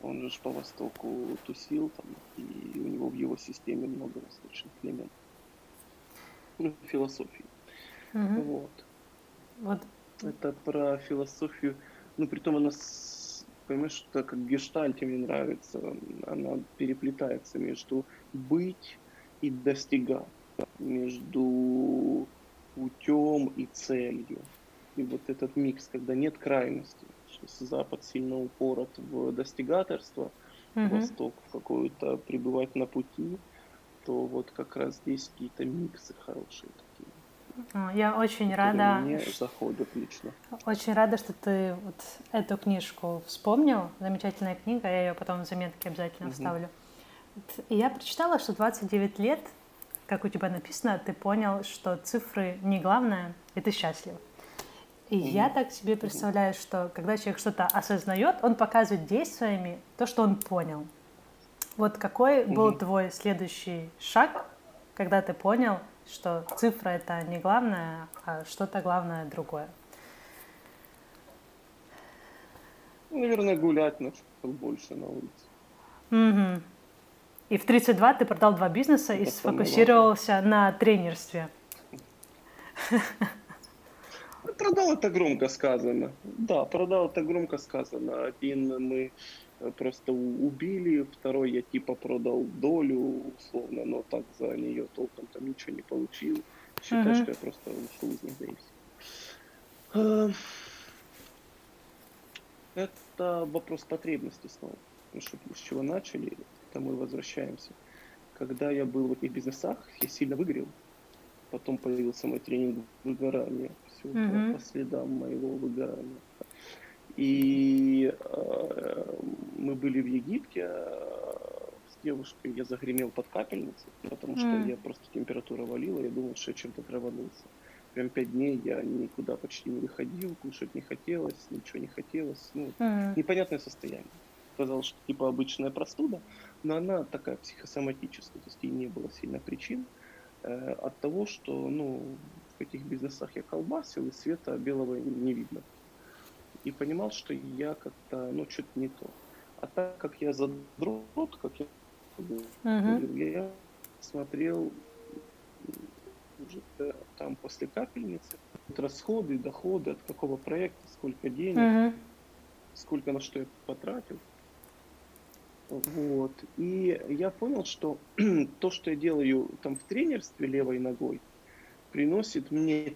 он же по Востоку тусил там, и у него в его системе много восточных элементов. Ну, философии. Угу. Вот. вот. Это про философию. Ну, при том она, понимаешь, что как гештальте мне нравится, она переплетается между быть и достигать, между путем и целью. И вот этот микс, когда нет крайности, что Запад сильно упорот в достигаторство, угу. Восток в какую-то пребывать на пути, то вот как раз здесь какие-то миксы хорошие. Я очень рада. Мне заходит лично. Очень рада, что ты вот эту книжку вспомнил. Замечательная книга, я ее потом в заметке обязательно угу. вставлю. И я прочитала, что 29 лет, как у тебя написано, ты понял, что цифры не главное, и ты счастлив. И угу. я так себе представляю, что когда человек что-то осознает, он показывает действиями то, что он понял. Вот какой угу. был твой следующий шаг, когда ты понял, что цифра это не главное, а что-то главное другое. Наверное, гулять больше на улице. Угу. И в 32 ты продал два бизнеса и сфокусировался на тренерстве. Продал это громко сказано. Да, продал это громко сказано. Один мы Э, просто убили, второй я типа продал долю, условно, но так за нее толком там ничего не получил. Считай, uh-huh. что я просто ушел из них, да все. Это вопрос потребности снова. Ну, что, с чего начали, это мы возвращаемся. Когда я был в этих бизнесах, я сильно выгорел. Потом появился мой тренинг выгорания. Все uh-huh. по следам моего выгорания. И э, мы были в Египте э, с девушкой, я загремел под капельницей, потому что mm. я просто температура валила, я думал, что я чем-то траванулся. Прям пять дней я никуда почти не выходил, кушать не хотелось, ничего не хотелось. Ну, mm. непонятное состояние. Казалось, что типа обычная простуда, но она такая психосоматическая, то есть ей не было сильно причин э, от того, что ну, в этих бизнесах я колбасил, и света белого не видно и понимал, что я как-то, ну, что-то не то. А так как я задрот, как я uh-huh. я смотрел уже там после капельницы, расходы, доходы, от какого проекта, сколько денег, uh-huh. сколько на что я потратил. Вот. И я понял, что то, что я делаю там в тренерстве левой ногой, приносит мне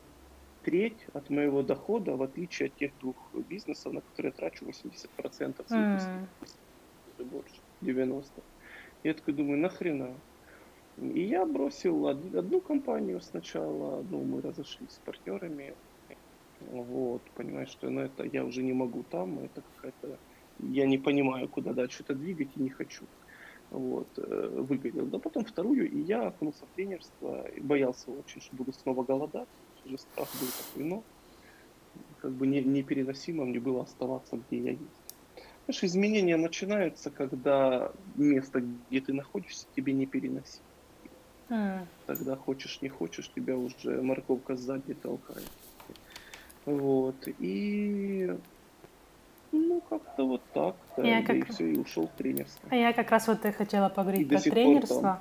треть от моего дохода, в отличие от тех двух бизнесов, на которые я трачу 80% своих mm. больше, 90%. Я такой думаю, нахрена? И я бросил одну компанию сначала, одну мы разошлись с партнерами, Вот, понимаешь, что ну, это я уже не могу там, это какая-то... Я не понимаю, куда дальше это двигать и не хочу. Вот, э, выгорел. Да потом вторую, и я окунулся в тренерство, и боялся очень, что буду снова голодать. Уже страх был такой, но как бы не, непереносимо мне было оставаться, где я есть. Знаешь, изменения начинаются, когда место, где ты находишься, тебе не переносимо. Mm. Тогда хочешь, не хочешь, тебя уже морковка сзади толкает. Вот. И ну, как-то вот так, да, я как... и все, и ушел в тренерство. А я как раз вот и хотела поговорить и про тренерство.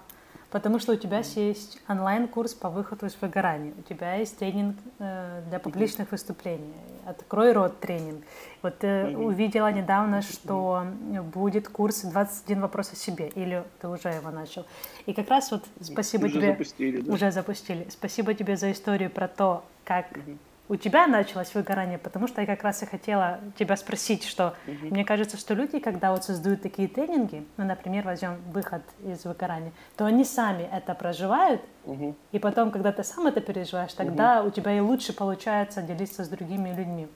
Потому что у тебя есть онлайн-курс по выходу из выгорания, у тебя есть тренинг э, для публичных выступлений, открой рот тренинг. Вот mm-hmm. увидела недавно, что будет курс 21 вопрос о себе, или ты уже его начал. И как раз вот спасибо уже тебе. Запустили, да. Уже запустили. Спасибо тебе за историю про то, как у тебя началось выгорание, потому что я как раз и хотела тебя спросить, что угу. мне кажется, что люди, когда вот создают такие тренинги, ну, например, возьмем выход из выгорания, то они сами это проживают, угу. и потом, когда ты сам это переживаешь, тогда угу. у тебя и лучше получается делиться с другими людьми.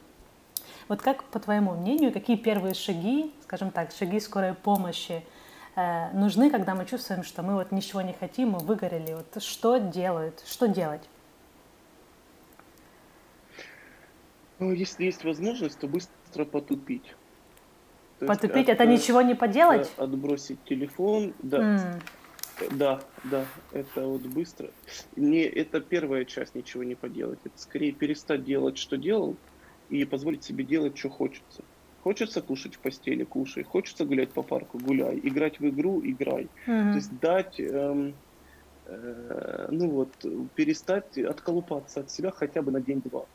Вот как, по твоему мнению, какие первые шаги, скажем так, шаги скорой помощи э, нужны, когда мы чувствуем, что мы вот ничего не хотим, мы выгорели? Вот что делают, что делать? Ну, если есть возможность, то быстро потупить. То потупить это ничего не поделать? Отбросить телефон, да. Mm. Да, да, это вот быстро. Не, это первая часть ничего не поделать. Это скорее перестать делать, что делал, и позволить себе делать, что хочется. Хочется кушать в постели, кушай. Хочется гулять по парку, гуляй. Играть в игру, играй. Mm-hmm. То есть дать, эм, э, ну вот, перестать отколупаться от себя хотя бы на день-два.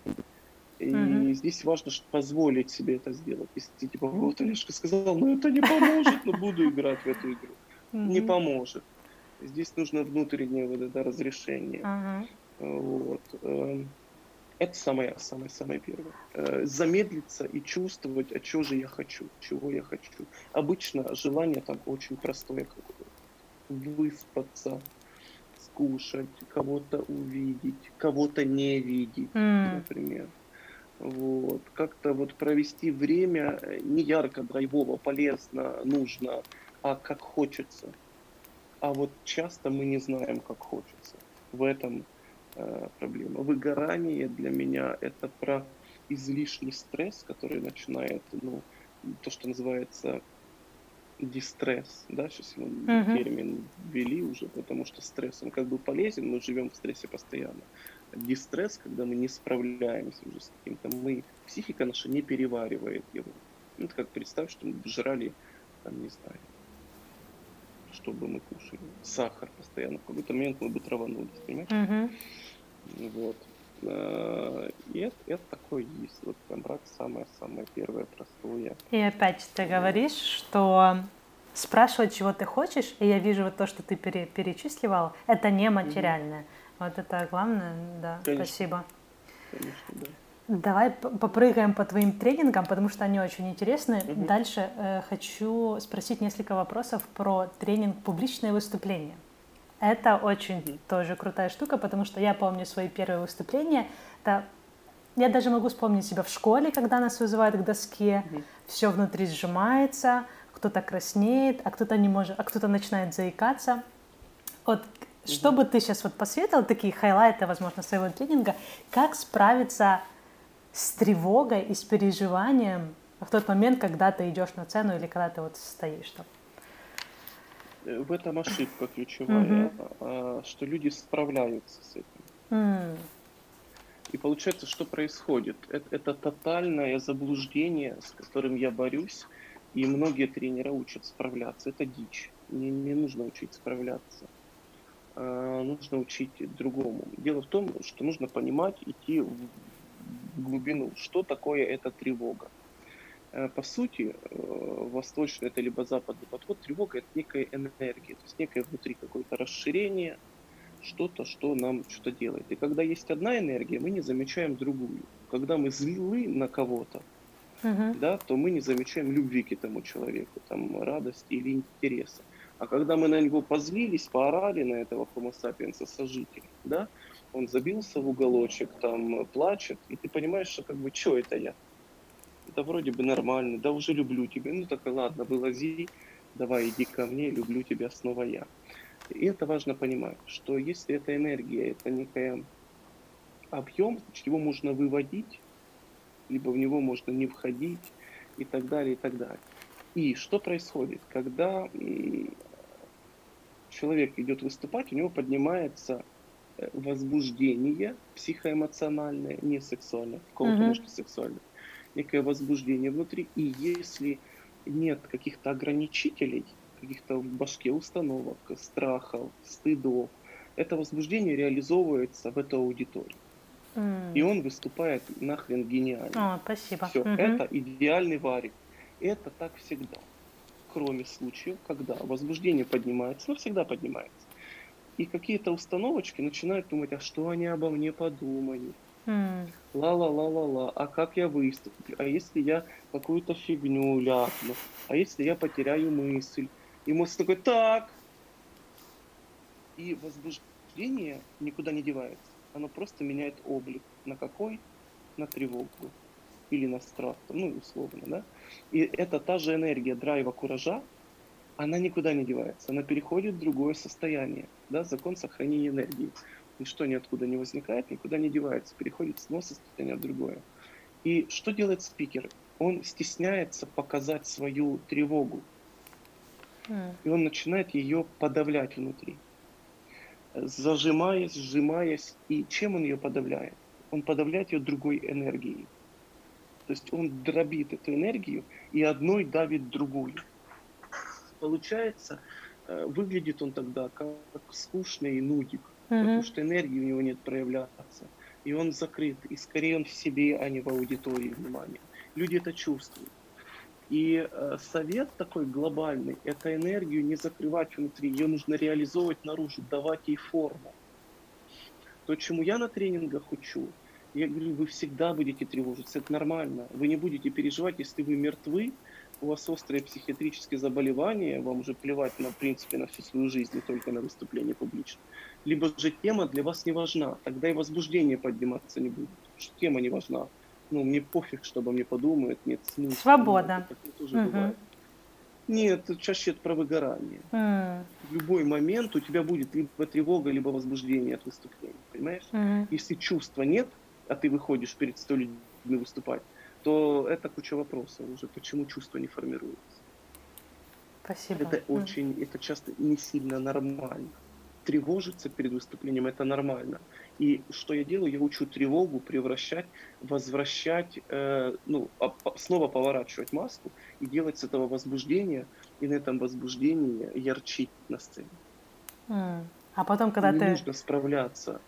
И угу. здесь важно позволить себе это сделать. Если ты типа, вот Олежка сказал, ну это не поможет, но буду играть в эту игру. Не поможет. Здесь нужно внутреннее вот это разрешение. Вот. Эм, это самое, самое, самое первое. Э, замедлиться и чувствовать, а чего же я хочу, чего я хочу. Обычно желание там очень простое какое-то. Выспаться, скушать, кого-то увидеть, кого-то не видеть, mm. например. Вот. Как-то вот провести время э, не ярко, драйвово, полезно, нужно, а как хочется. А вот часто мы не знаем, как хочется. В этом э, проблема. Выгорание для меня это про излишний стресс, который начинает, ну, то, что называется дистресс, да, сейчас мы uh-huh. термин ввели уже, потому что стресс, он как бы полезен, мы живем в стрессе постоянно дистресс, когда мы не справляемся уже с каким-то, мы, психика наша не переваривает его. Ну, это как представь, что мы жрали, там, не знаю, что бы мы кушали, сахар постоянно, в какой-то момент мы бы траванулись, понимаешь? Mm-hmm. Вот. А, и это, это такое есть. Вот прям брать самое-самое первое, простое. И опять ты говоришь, что спрашивать, чего ты хочешь, и я вижу вот то, что ты пере, перечисливал, это не материальное. Mm-hmm вот это главное, да, Конечно. спасибо. Конечно, да. Давай попрыгаем по твоим тренингам, потому что они очень интересны. Угу. Дальше э, хочу спросить несколько вопросов про тренинг публичные выступления. Это очень угу. тоже крутая штука, потому что я помню свои первые выступления. Это я даже могу вспомнить себя в школе, когда нас вызывают к доске, угу. все внутри сжимается, кто-то краснеет, а кто-то не может, а кто-то начинает заикаться. Вот что бы ты сейчас вот посоветовал, такие хайлайты, возможно, своего тренинга, как справиться с тревогой и с переживанием в тот момент, когда ты идешь на цену или когда ты вот стоишь там? В этом ошибка ключевая, mm-hmm. что люди справляются с этим. Mm. И получается, что происходит? Это, это тотальное заблуждение, с которым я борюсь, и многие тренеры учат справляться. Это дичь. Не, не нужно учить справляться. Э, нужно учить другому. Дело в том, что нужно понимать, идти в глубину, что такое эта тревога. Э, по сути, э, восточный это либо западный подход, тревога это некая энергия, то есть некое внутри какое-то расширение, что-то, что нам что-то делает. И когда есть одна энергия, мы не замечаем другую. Когда мы злы на кого-то, uh-huh. да, то мы не замечаем любви к этому человеку, там, радости или интереса. А когда мы на него позлились, поорали на этого homo sapiens сожителя, да, Он забился в уголочек, там плачет, и ты понимаешь, что как бы, что это я? Да вроде бы нормально, да уже люблю тебя. Ну так ладно, вылази, давай иди ко мне, люблю тебя снова я. И это важно понимать, что если эта энергия, это некая объем, значит, его можно выводить, либо в него можно не входить и так далее, и так далее. И что происходит, когда человек идет выступать, у него поднимается э, возбуждение психоэмоциональное, не сексуальное, в кого-то uh-huh. может сексуальное, некое возбуждение внутри. И если нет каких-то ограничителей, каких-то в башке установок, страхов, стыдов, это возбуждение реализовывается в этой аудитории. Mm. И он выступает нахрен гениально. О, спасибо. Все, угу. это идеальный варик. Это так всегда. Кроме случаев, когда возбуждение поднимается, но всегда поднимается. И какие-то установочки начинают думать, а что они обо мне подумали? Ла-ла-ла-ла-ла, а как я выступлю? А если я какую-то фигню ляпну? А если я потеряю мысль? И мозг такой, так. И возбуждение никуда не девается. Оно просто меняет облик. На какой? На тревогу. Или на страх, ну, условно, да? И это та же энергия драйва, куража, она никуда не девается. Она переходит в другое состояние, да, закон сохранения энергии ничто ниоткуда не возникает, никуда не девается, переходит с одного состояния в другое. И что делает спикер? Он стесняется показать свою тревогу. Mm. И он начинает ее подавлять внутри. Зажимаясь, сжимаясь. И чем он ее подавляет? Он подавляет ее другой энергией. То есть он дробит эту энергию и одной давит другую. Получается, э, выглядит он тогда как скучный нудик mm-hmm. потому что энергии у него нет проявляться. И он закрыт, и скорее он в себе, а не в аудитории внимания. Люди это чувствуют. И э, совет такой глобальный – это энергию не закрывать внутри, ее нужно реализовывать наружу, давать ей форму. То, чему я на тренингах учу, я говорю, вы всегда будете тревожиться, это нормально. Вы не будете переживать, если вы мертвы, у вас острые психиатрические заболевания, вам уже плевать на, в принципе, на всю свою жизнь, не только на выступление публично. Либо же тема для вас не важна, тогда и возбуждение подниматься не будет, потому что тема не важна. Ну, мне пофиг, что обо мне подумают, нет смысла. Свобода. Ну, тоже угу. бывает. Нет, чаще это про выгорание. Mm. В любой момент у тебя будет либо тревога, либо возбуждение от выступления, понимаешь? Mm. Если чувства нет, а ты выходишь перед сто людьми выступать, то это куча вопросов уже, почему чувства не формируются. Спасибо. Это очень, это часто не сильно нормально. Тревожиться перед выступлением это нормально. И что я делаю? Я учу тревогу превращать, возвращать, э, ну, а, снова поворачивать маску и делать с этого возбуждения, и на этом возбуждении ярчить на сцене. Mm. А потом, когда не ты... нужно справляться.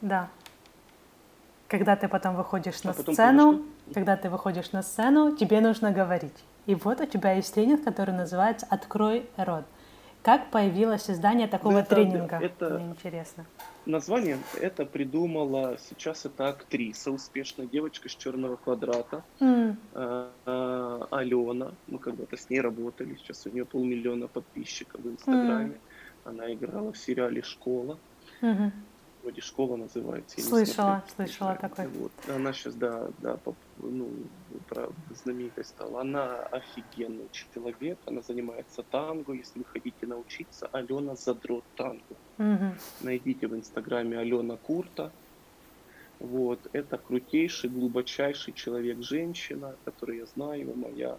Да. Когда ты потом выходишь а на сцену, когда ты выходишь на сцену, тебе нужно говорить. И вот у тебя есть тренинг, который называется «Открой рот». Как появилось издание такого это, тренинга? Это, Мне интересно. Название это придумала сейчас это актриса, успешная девочка с черного квадрата, mm. э, Алена. Мы когда-то с ней работали, сейчас у нее полмиллиона подписчиков в Инстаграме. Mm. Она играла в сериале «Школа». Mm-hmm вроде школа называется. слышала, слышала такой. Вот. Она сейчас, да, да, поп, ну, правда, знаменитой стала. Она офигенный человек, она занимается танго. Если вы хотите научиться, Алена задрот танго. Угу. Найдите в инстаграме Алена Курта. Вот, это крутейший, глубочайший человек-женщина, который я знаю, моя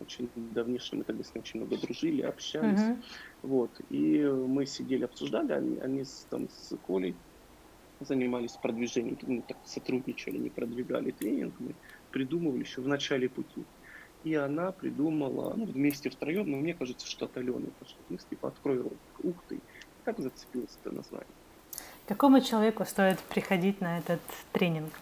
очень давнишний, мы тогда с ним очень много дружили, общались. Uh-huh. Вот. И мы сидели, обсуждали, они, они с, там, с Колей занимались продвижением, ну, так сотрудничали, не продвигали тренинг, мы придумывали еще в начале пути. И она придумала, ну, вместе втроем, но мне кажется, что от Алены пошло мысли, типа, открой. Ух ты. И так зацепилось это название. Какому человеку стоит приходить на этот тренинг?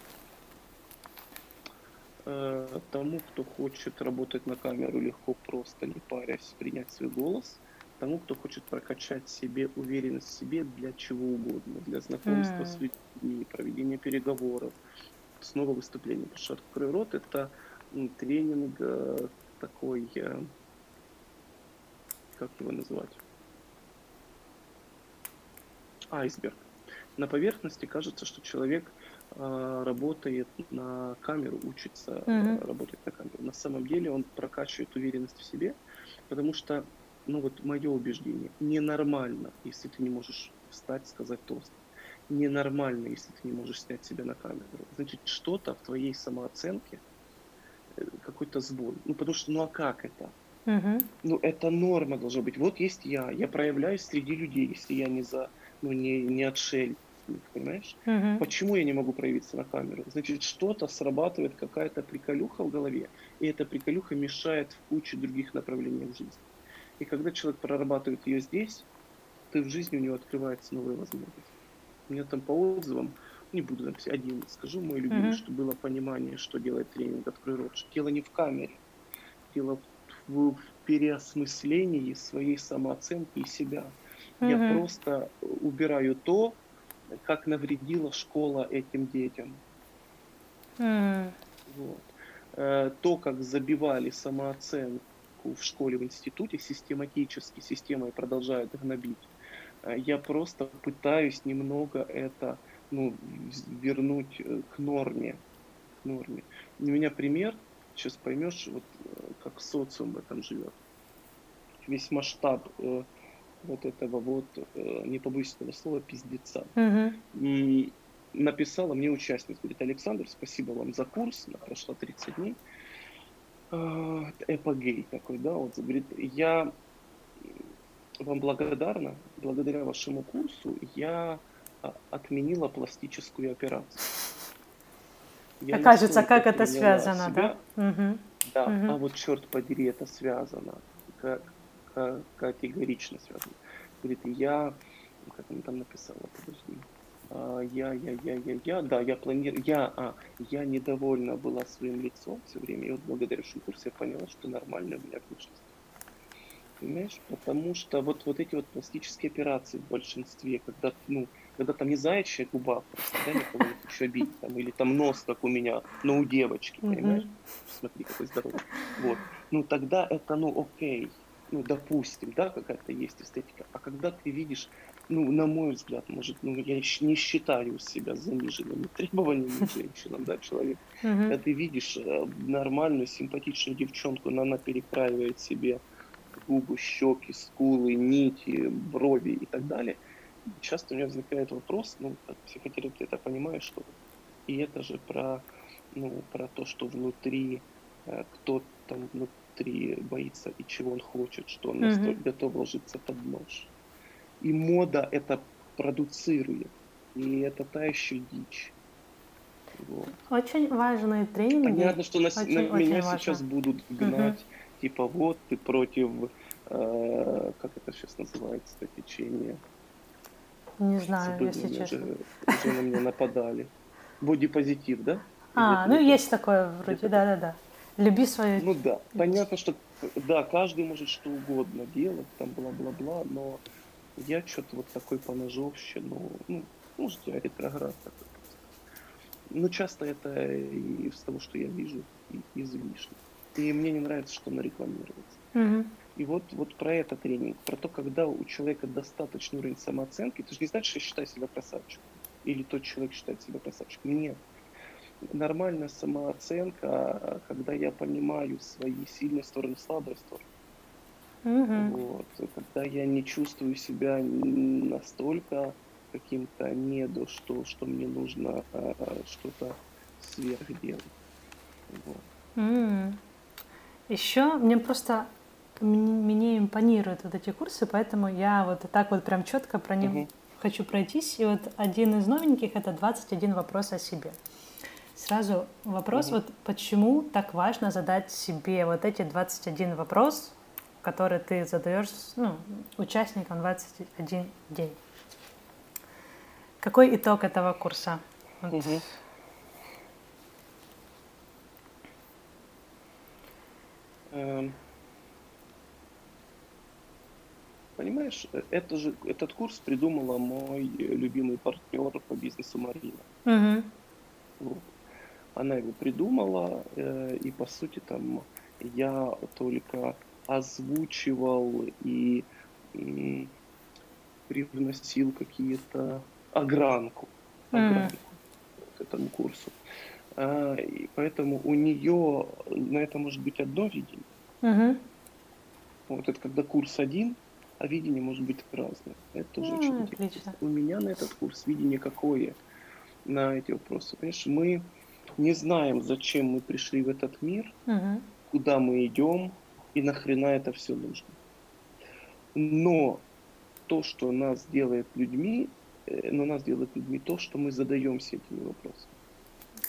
Э, тому, кто хочет работать на камеру легко, просто не парясь, принять свой голос – тому, кто хочет прокачать себе уверенность в себе для чего угодно, для знакомства mm. с людьми, проведения переговоров, снова выступления. Потому что «Открой рот» — это тренинг э, такой, э, как его называть? Айсберг. на поверхности кажется, что человек э, работает на камеру, учится mm-hmm. работать на камеру. На самом деле он прокачивает уверенность в себе, потому что, ну вот мое убеждение, ненормально, если ты не можешь встать, сказать тост. Ненормально, если ты не можешь снять себя на камеру. Значит, что-то в твоей самооценке, э, какой-то сбой. Ну, потому что, ну а как это? Угу. Ну, это норма должна быть. Вот есть я, я проявляюсь среди людей, если я не за, ну, не, не отшельник, понимаешь? Угу. Почему я не могу проявиться на камеру? Значит, что-то срабатывает, какая-то приколюха в голове, и эта приколюха мешает в куче других направлений в жизни. И когда человек прорабатывает ее здесь, то в жизни у него открываются новые возможности. У меня там по отзывам, не буду написать один, скажу мой любимый, mm-hmm. что было понимание, что делает тренинг «Открой рот». Дело не в камере, дело в в переосмыслении своей самооценки и себя. Mm-hmm. Я просто убираю то, как навредила школа этим детям. Mm. Вот. Э, то, как забивали самооценку в школе, в институте, систематически системой продолжают гнобить. Э, я просто пытаюсь немного это ну, вернуть э, к норме. К норме. У меня пример – сейчас поймешь, вот э, как социум в этом живет. Весь масштаб э, вот этого вот, э, не побоюсь этого слова, пиздеца. Угу. И написала мне участница, говорит, Александр, спасибо вам за курс, прошло 30 дней. Э, эпогей такой, да, вот, говорит, я вам благодарна, благодаря вашему курсу я а, отменила пластическую операцию. Я Окажется, как это связано, себя, да? Угу. Да, угу. а вот черт подери, это связано, как, как категорично связано. Говорит, я, как она там написала, подожди, а, я, я, я, я, я, да, я планирую, я, а, я недовольна была своим лицом все время, и вот благодаря курсу я поняла, что нормально у меня внешность. Понимаешь? Потому что вот, вот эти вот пластические операции в большинстве, когда, ну, когда там не заячья губа, просто, да, никого не хочу обидеть, там, или там нос, как у меня, но у девочки, понимаешь? Смотри, какой здоровый. Вот. Ну, тогда это, ну, окей, ну, допустим, да, какая-то есть эстетика. А когда ты видишь, ну, на мой взгляд, может, ну, я не считаю себя заниженными требованиями женщинам, да, человек. Когда ты видишь э, нормальную, симпатичную девчонку, но она перекраивает себе губы, щеки, скулы, нити, брови и так далее – часто у меня возникает вопрос, ну, как психотерапевт, я понимаю, что и это же про, ну, про то, что внутри, э, кто там внутри боится и чего он хочет, что он настолько готов ложиться под нож. И мода это продуцирует. И это та еще дичь. Вот. Очень важные тренинги. Понятно, что на, очень, на очень меня важно. сейчас будут гнать, угу. типа вот ты против, э, как это сейчас называется, течение не знаю, Забыл, если честно. Уже, уже на меня нападали. Бодипозитив, да? А, ну есть такое вроде, да-да-да. Люби свою... Ну да, понятно, что да, каждый может что угодно делать, там бла-бла-бла, но я что-то вот такой поножовще, ну, ну, может, я ретроград такой. Но часто это из того, что я вижу, излишне. И мне не нравится, что она рекламируется. Угу. И вот, вот про это тренинг, про то, когда у человека достаточный уровень самооценки, ты же не знаешь, что я считаю себя красавчиком, или тот человек считает себя красавчиком. Нет. Нормальная самооценка, когда я понимаю свои сильные стороны, слабые стороны. Угу. Вот. Когда я не чувствую себя настолько каким-то недо, что, что мне нужно а, что-то сверхделать. Вот. Mm. Еще мне просто мне импонируют вот эти курсы, поэтому я вот так вот прям четко про них угу. хочу пройтись. И вот один из новеньких это 21 вопрос о себе. Сразу вопрос, угу. вот почему так важно задать себе вот эти 21 вопрос, которые ты задаешь ну, участникам 21 день. Какой итог этого курса? Вот. Угу. Понимаешь, это же, этот курс придумала мой любимый партнер по бизнесу Марина. Угу. Вот. Она его придумала, э, и по сути там я только озвучивал и, привносил какие-то огранку, огранку mm. к этому курсу. А, и поэтому у нее на это может быть одно видение. Mm-hmm. Вот это когда курс один, а видение может быть разное. Это тоже mm, очень интересно. Отлично. У меня на этот курс видение какое на эти вопросы. Понимаешь, мы не знаем, зачем мы пришли в этот мир, угу. куда мы идем и нахрена это все нужно. Но то, что нас делает людьми, э, но нас делает людьми то, что мы задаемся этими вопросами.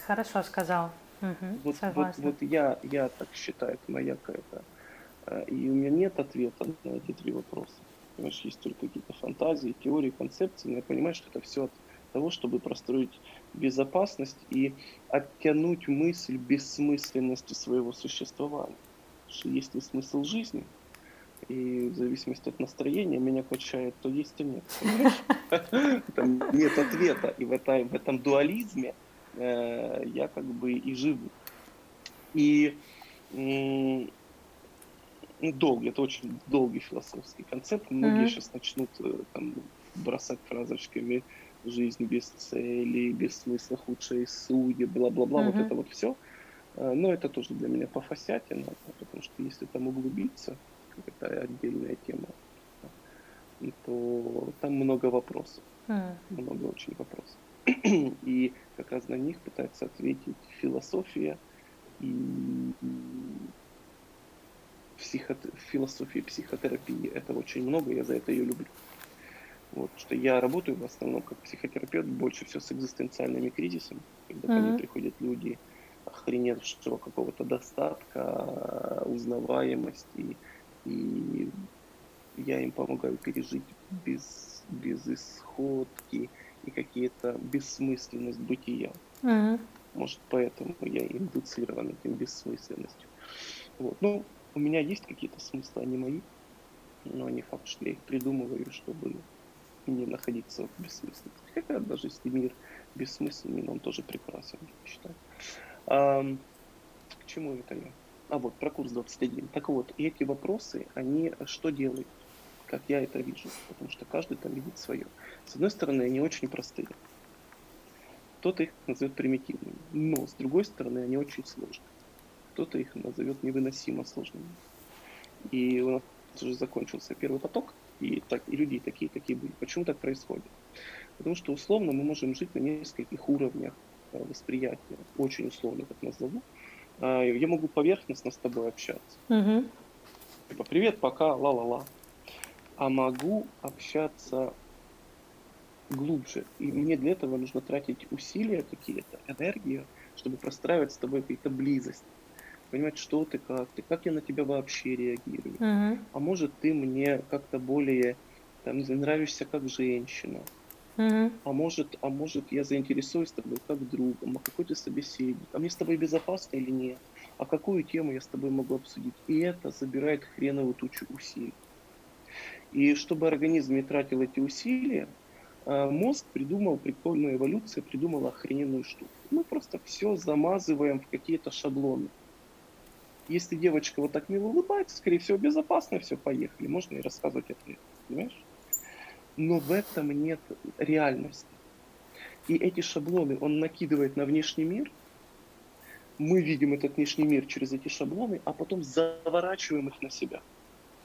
Хорошо сказал. Угу, вот, вот, вот я, я так считаю, это моя какая-то. Э, и у меня нет ответа на эти три вопроса. Понимаешь, есть только какие-то фантазии, теории, концепции, но я понимаю, что это все от того, чтобы простроить безопасность и оттянуть мысль бессмысленности своего существования. Что есть ли смысл жизни, и в зависимости от настроения меня качает, то есть и нет. Там нет ответа. И в, это, в этом дуализме э, я как бы и живу. И э, долгий, это очень долгий философский концепт. Многие mm-hmm. сейчас начнут э, там, бросать фразочками жизнь без цели, без смысла, худшие судьи, бла-бла-бла, uh-huh. вот это вот все. А, но это тоже для меня по фасятина, потому что если там углубиться, это отдельная тема, то там много вопросов. Uh-huh. Много очень вопросов. И как раз на них пытается ответить философия и психо... философии психотерапии. Это очень много, я за это ее люблю. Вот, что я работаю в основном как психотерапевт больше всего с экзистенциальными кризисами, когда mm-hmm. ко мне приходят люди охреневшего какого-то достатка, узнаваемости, и я им помогаю пережить без, без исходки и какие-то бессмысленность бытия. Mm-hmm. Может, поэтому я индуцирован этим бессмысленностью. Вот. Ну, у меня есть какие-то смыслы, они мои, но не факт, что я их придумываю, чтобы не находиться в бессмысленности. Хотя даже если мир бессмысленный, он тоже прекрасен, я считаю. К чему это я? А вот, про курс 21. Так вот, эти вопросы, они что делают? Как я это вижу, потому что каждый там видит свое. С одной стороны, они очень простые. Кто-то их назовет примитивными, но с другой стороны, они очень сложные. Кто-то их назовет невыносимо сложными. И у нас уже закончился первый поток, и, так, и людей такие, такие были. Почему так происходит? Потому что условно мы можем жить на нескольких уровнях э, восприятия, очень условно, как назову. А, я могу поверхностно с тобой общаться. Угу. Типа, привет, пока, ла-ла-ла. А могу общаться глубже. И мне для этого нужно тратить усилия какие-то, энергию, чтобы простраивать с тобой какие-то близости понимать, что ты, как ты, как я на тебя вообще реагирую. Uh-huh. А может, ты мне как-то более, там, не знаю, нравишься как женщина. Uh-huh. А может, а может, я заинтересуюсь тобой как другом, а какой ты собеседник, а мне с тобой безопасно или нет, а какую тему я с тобой могу обсудить. И это забирает хреновую тучу усилий. И чтобы организм не тратил эти усилия, а, мозг придумал, прикольную эволюция придумала охрененную штуку. Мы просто все замазываем в какие-то шаблоны. Если девочка вот так мило улыбается, скорее всего, безопасно, все, поехали. Можно и рассказывать ответ, понимаешь? Но в этом нет реальности. И эти шаблоны он накидывает на внешний мир. Мы видим этот внешний мир через эти шаблоны, а потом заворачиваем их на себя.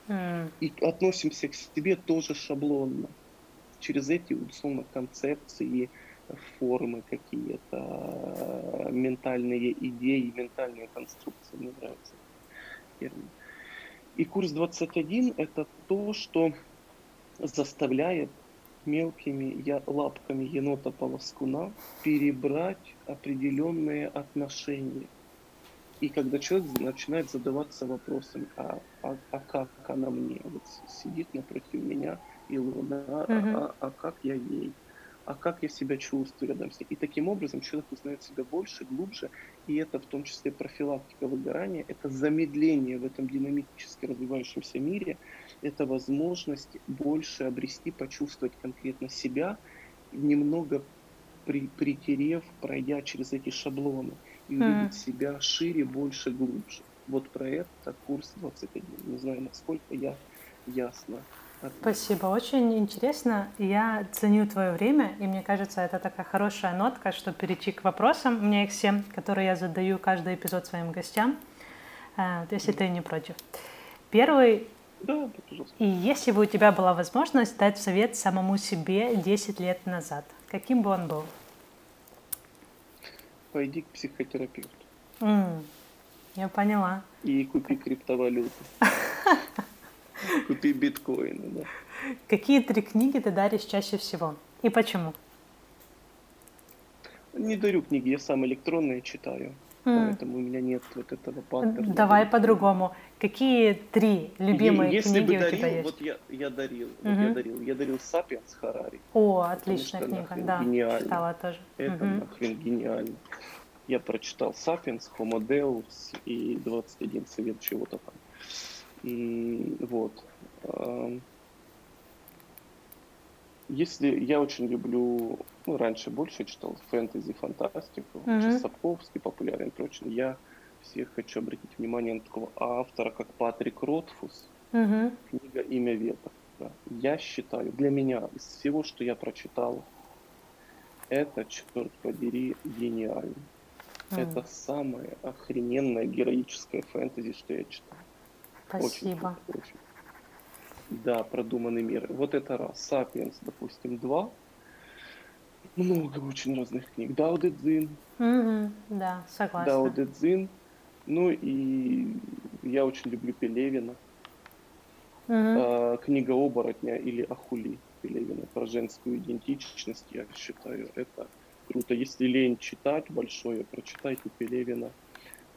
Mm. И относимся к себе тоже шаблонно. Через эти, условно, концепции, формы какие-то, ментальные идеи, ментальные конструкции, мне нравится термин. И курс 21 – это то, что заставляет мелкими я, лапками енота-полоскуна перебрать определенные отношения. И когда человек начинает задаваться вопросом, а, а, а как она мне? Вот сидит напротив меня Илона, а, а, а как я ей? А как я себя чувствую рядом с ней. И таким образом человек узнает себя больше, глубже, и это в том числе профилактика выгорания, это замедление в этом динамически развивающемся мире, это возможность больше обрести, почувствовать конкретно себя, немного при, притерев, пройдя через эти шаблоны, и увидеть mm. себя шире, больше, глубже. Вот про это курс 21. Не знаю, насколько я ясно Спасибо, очень интересно. Я ценю твое время, и мне кажется, это такая хорошая нотка, чтобы перейти к вопросам. У меня их семь, которые я задаю каждый эпизод своим гостям, э, если ты не против. Первый. Да, пожалуйста. И если бы у тебя была возможность дать совет самому себе 10 лет назад, каким бы он был? Пойди к психотерапевту. Mm, я поняла. И купи криптовалюту. Купи биткоины, да. Какие три книги ты даришь чаще всего? И почему? Не дарю книги, я сам электронные читаю. Mm. Поэтому у меня нет вот этого паттерна. Давай по-другому. Какие три любимые Если книги бы дарил, у тебя есть? Вот я, я дарил, mm-hmm. вот я дарил. Я дарил «Сапиенс» Харари. О, отличная книга, да. Гениально. Читала тоже. Это mm-hmm. нахрен гениально. Я прочитал «Сапиенс», «Homo Deus» и «21 совет чего-то там». Вот. Если я очень люблю, ну, раньше больше читал фэнтези, фантастику, mm-hmm. Сапковский популярен прочее, я всех хочу обратить внимание на такого автора, как Патрик Ротфус, mm-hmm. книга «Имя ветра». Да. Я считаю, для меня, из всего, что я прочитал, это, черт подери, гениально. Mm. Это самое охрененное героическое фэнтези, что я читал. Спасибо. Очень, очень. Да, продуманный мир. Вот это раз. Сапиенс, допустим, два. Много очень разных книг. Дао Дэ Цзин. Угу, да, согласна. Дао Дэ Цзин. Ну и я очень люблю Пелевина. Угу. А, книга оборотня или Ахули Пелевина про женскую идентичность, я считаю, это круто. Если лень читать большое, прочитайте Пелевина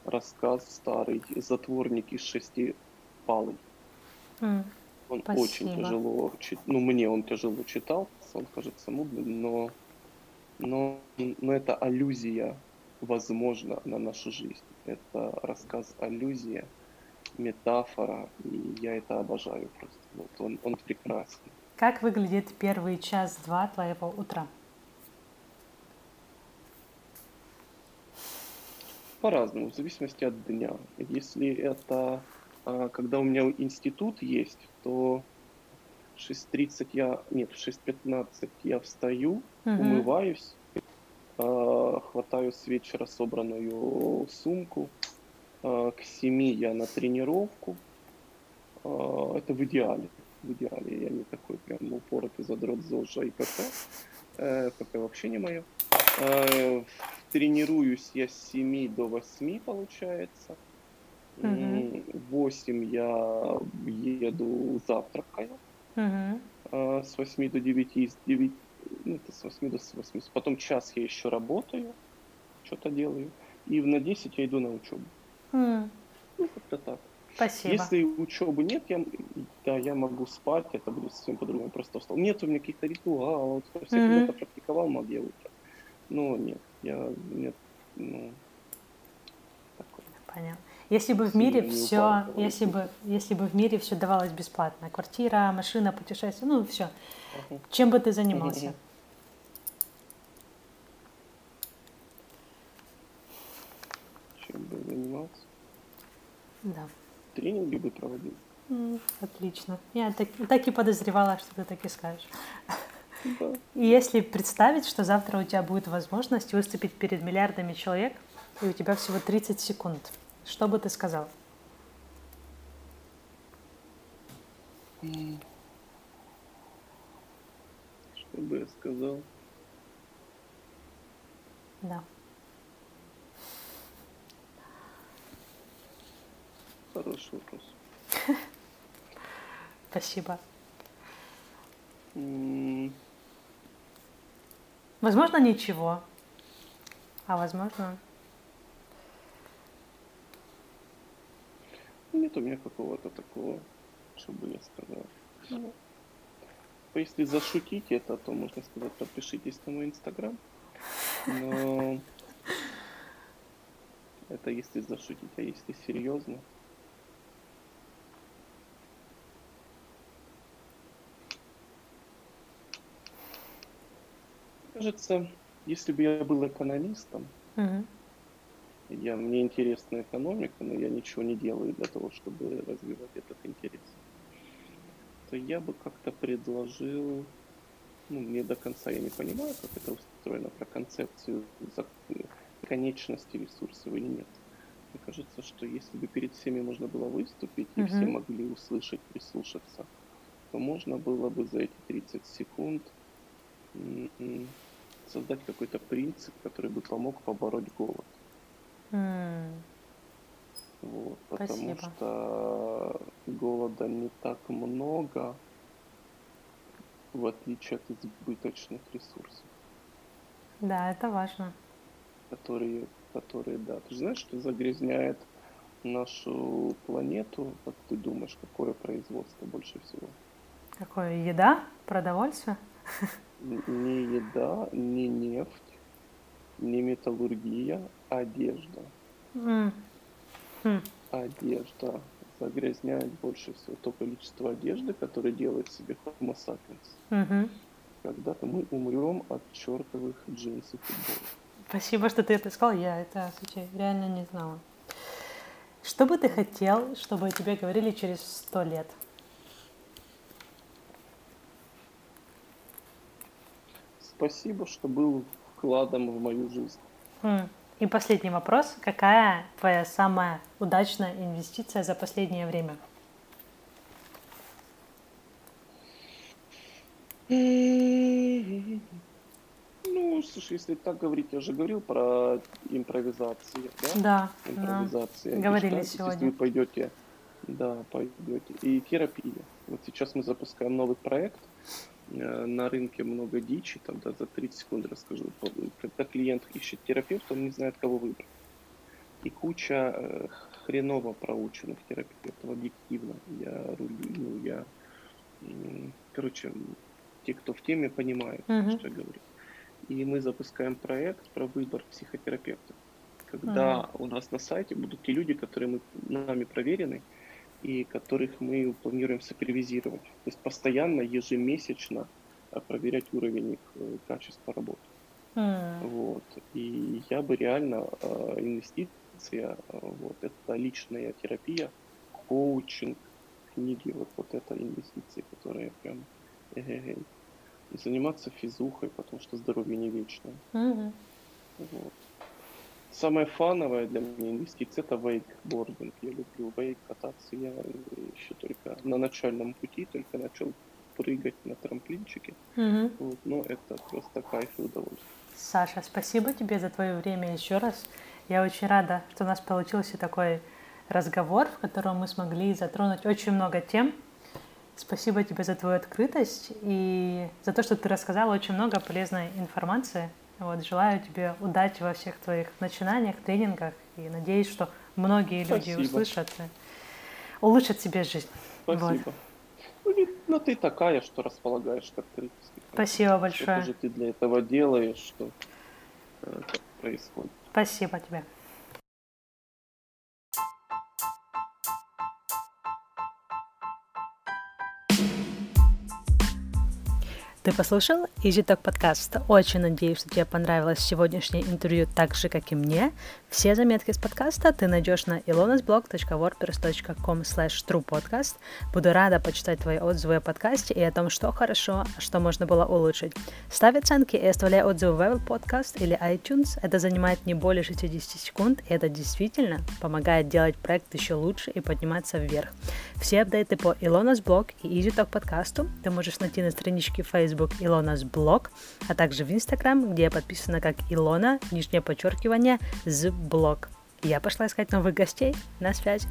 рассказ старый «Затворник из шести палый». Mm, он спасибо. очень тяжело, ну мне он тяжело читал, он кажется мудным, но, но, но это аллюзия, возможно, на нашу жизнь. Это рассказ аллюзия, метафора, и я это обожаю просто. Вот он, он прекрасен. Как выглядит первый час-два твоего утра? По-разному, в зависимости от дня. Если это когда у меня институт есть, то в 6.30 я, нет, в 6.15 я встаю, угу. умываюсь, а, хватаю с вечера собранную сумку, а, к 7 я на тренировку. Это в идеале. В идеале я не такой прям упоротый задрот ЗОЖа и ПП. ПП вообще не мое. Тренируюсь я с 7 до 8, получается. Угу. 8 я еду завтракаю. Угу. С 8 до 9, с 9, ну, это с 8 до 8. Потом час я еще работаю, что-то делаю. И на 10 я иду на учебу. Ну, как-то так. Спасибо. Если учебы нет, я, да, я могу спать, это будет совсем по-другому, просто встал. Нет у меня каких-то ритуалов, я mm-hmm. когда-то практиковал магию утро. Но нет, я, нет, ну, такое. Понятно. Если бы в мире все, если бы, если бы в мире все давалось бесплатно, квартира, машина, путешествие, ну все, чем бы ты занимался? Чем бы занимался? Да. Тренинги бы проводил. Отлично. Я так, так и подозревала, что ты так и скажешь. Да. И если представить, что завтра у тебя будет возможность выступить перед миллиардами человек, и у тебя всего 30 секунд, что бы ты сказал? Что бы я сказал? Да. Хороший вопрос. Спасибо. Возможно, ничего. А возможно, Нет у меня какого-то такого, чтобы я сказал. Ну, если зашутить это, то можно сказать, подпишитесь на мой инстаграм. Но это если зашутить, а если серьезно. Кажется, если бы я был экономистом, угу. Я, мне интересна экономика, но я ничего не делаю для того, чтобы развивать этот интерес. что я бы как-то предложил, ну, не до конца я не понимаю, как это устроено, про концепцию конечности ресурсов или нет. Мне кажется, что если бы перед всеми можно было выступить, и все могли услышать, прислушаться, то можно было бы за эти 30 секунд создать какой-то принцип, который бы помог побороть голод. Mm. Вот, потому Спасибо. что голода не так много, в отличие от избыточных ресурсов. Да, это важно. Которые, которые, да. Ты же знаешь, что загрязняет нашу планету? Как ты думаешь, какое производство больше всего? Какое? Еда? Продовольствие? Не еда, не нефть, не металлургия, одежда. Mm. Хм. Одежда загрязняет больше всего то количество одежды, которое делает себе Homo sapiens. Угу. Когда-то мы умрем от чертовых джинсов и. Спасибо, что ты это сказал. Я это случай, реально не знала. Что бы ты хотел, чтобы о тебе говорили через сто лет? Спасибо, что был вкладом в мою жизнь. Хм. И последний вопрос. Какая твоя самая удачная инвестиция за последнее время? Ну, слушай, если так говорить, я же говорил про импровизации, да? Да. Импровизация. Да. Говорили что, сегодня. Если вы пойдете, да, пойдете. И терапия. Вот сейчас мы запускаем новый проект, на рынке много дичи, там, да, за 30 секунд расскажу. Когда клиент ищет терапевта, он не знает, кого выбрать. И куча э, хреново проученных терапевтов, объективно. Я рулю, ну, я, короче, те, кто в теме, понимают, uh-huh. что я говорю. И мы запускаем проект про выбор психотерапевта. Когда uh-huh. у нас на сайте будут те люди, которые мы, нами проверены, и которых мы планируем супервизировать. То есть постоянно, ежемесячно э, проверять уровень их э, качества работы. Mm. Вот. И я бы реально э, инвестиция, вот это личная терапия, коучинг, книги, вот, вот это инвестиции, которые прям э-э-э. И заниматься физухой, потому что здоровье не вечное. Mm-hmm. Вот. Самое фановое для меня инвестиция это вейкбординг. Я люблю вейк кататься. Я еще только на начальном пути, только начал прыгать на трамплинчике. Угу. Вот, но это просто кайф и удовольствие. Саша, спасибо тебе за твое время еще раз. Я очень рада, что у нас получился такой разговор, в котором мы смогли затронуть очень много тем. Спасибо тебе за твою открытость и за то, что ты рассказала очень много полезной информации. Вот, желаю тебе удачи во всех твоих начинаниях, тренингах и надеюсь, что многие люди Спасибо. услышат и улучшат себе жизнь. Спасибо. Вот. Ну, ну, ты такая, что располагаешь к открытости. Спасибо большое. Что же ты для этого делаешь, что э, происходит. Спасибо тебе. Ты послушал Easy Talk подкаст? Очень надеюсь, что тебе понравилось сегодняшнее интервью так же, как и мне. Все заметки с подкаста ты найдешь на ilonasblog.wordpress.com slash. Буду рада почитать твои отзывы о подкасте и о том, что хорошо, что можно было улучшить. Ставь оценки и оставляй отзывы в Apple Podcast или iTunes. Это занимает не более 60 секунд, и это действительно помогает делать проект еще лучше и подниматься вверх. Все апдейты по Илонас Блог и Easy Talk подкасту ты можешь найти на страничке Facebook Илонас Блог, а также в Instagram, где я подписана как Илона, нижнее подчеркивание, с блог. Я пошла искать новых гостей. На связи.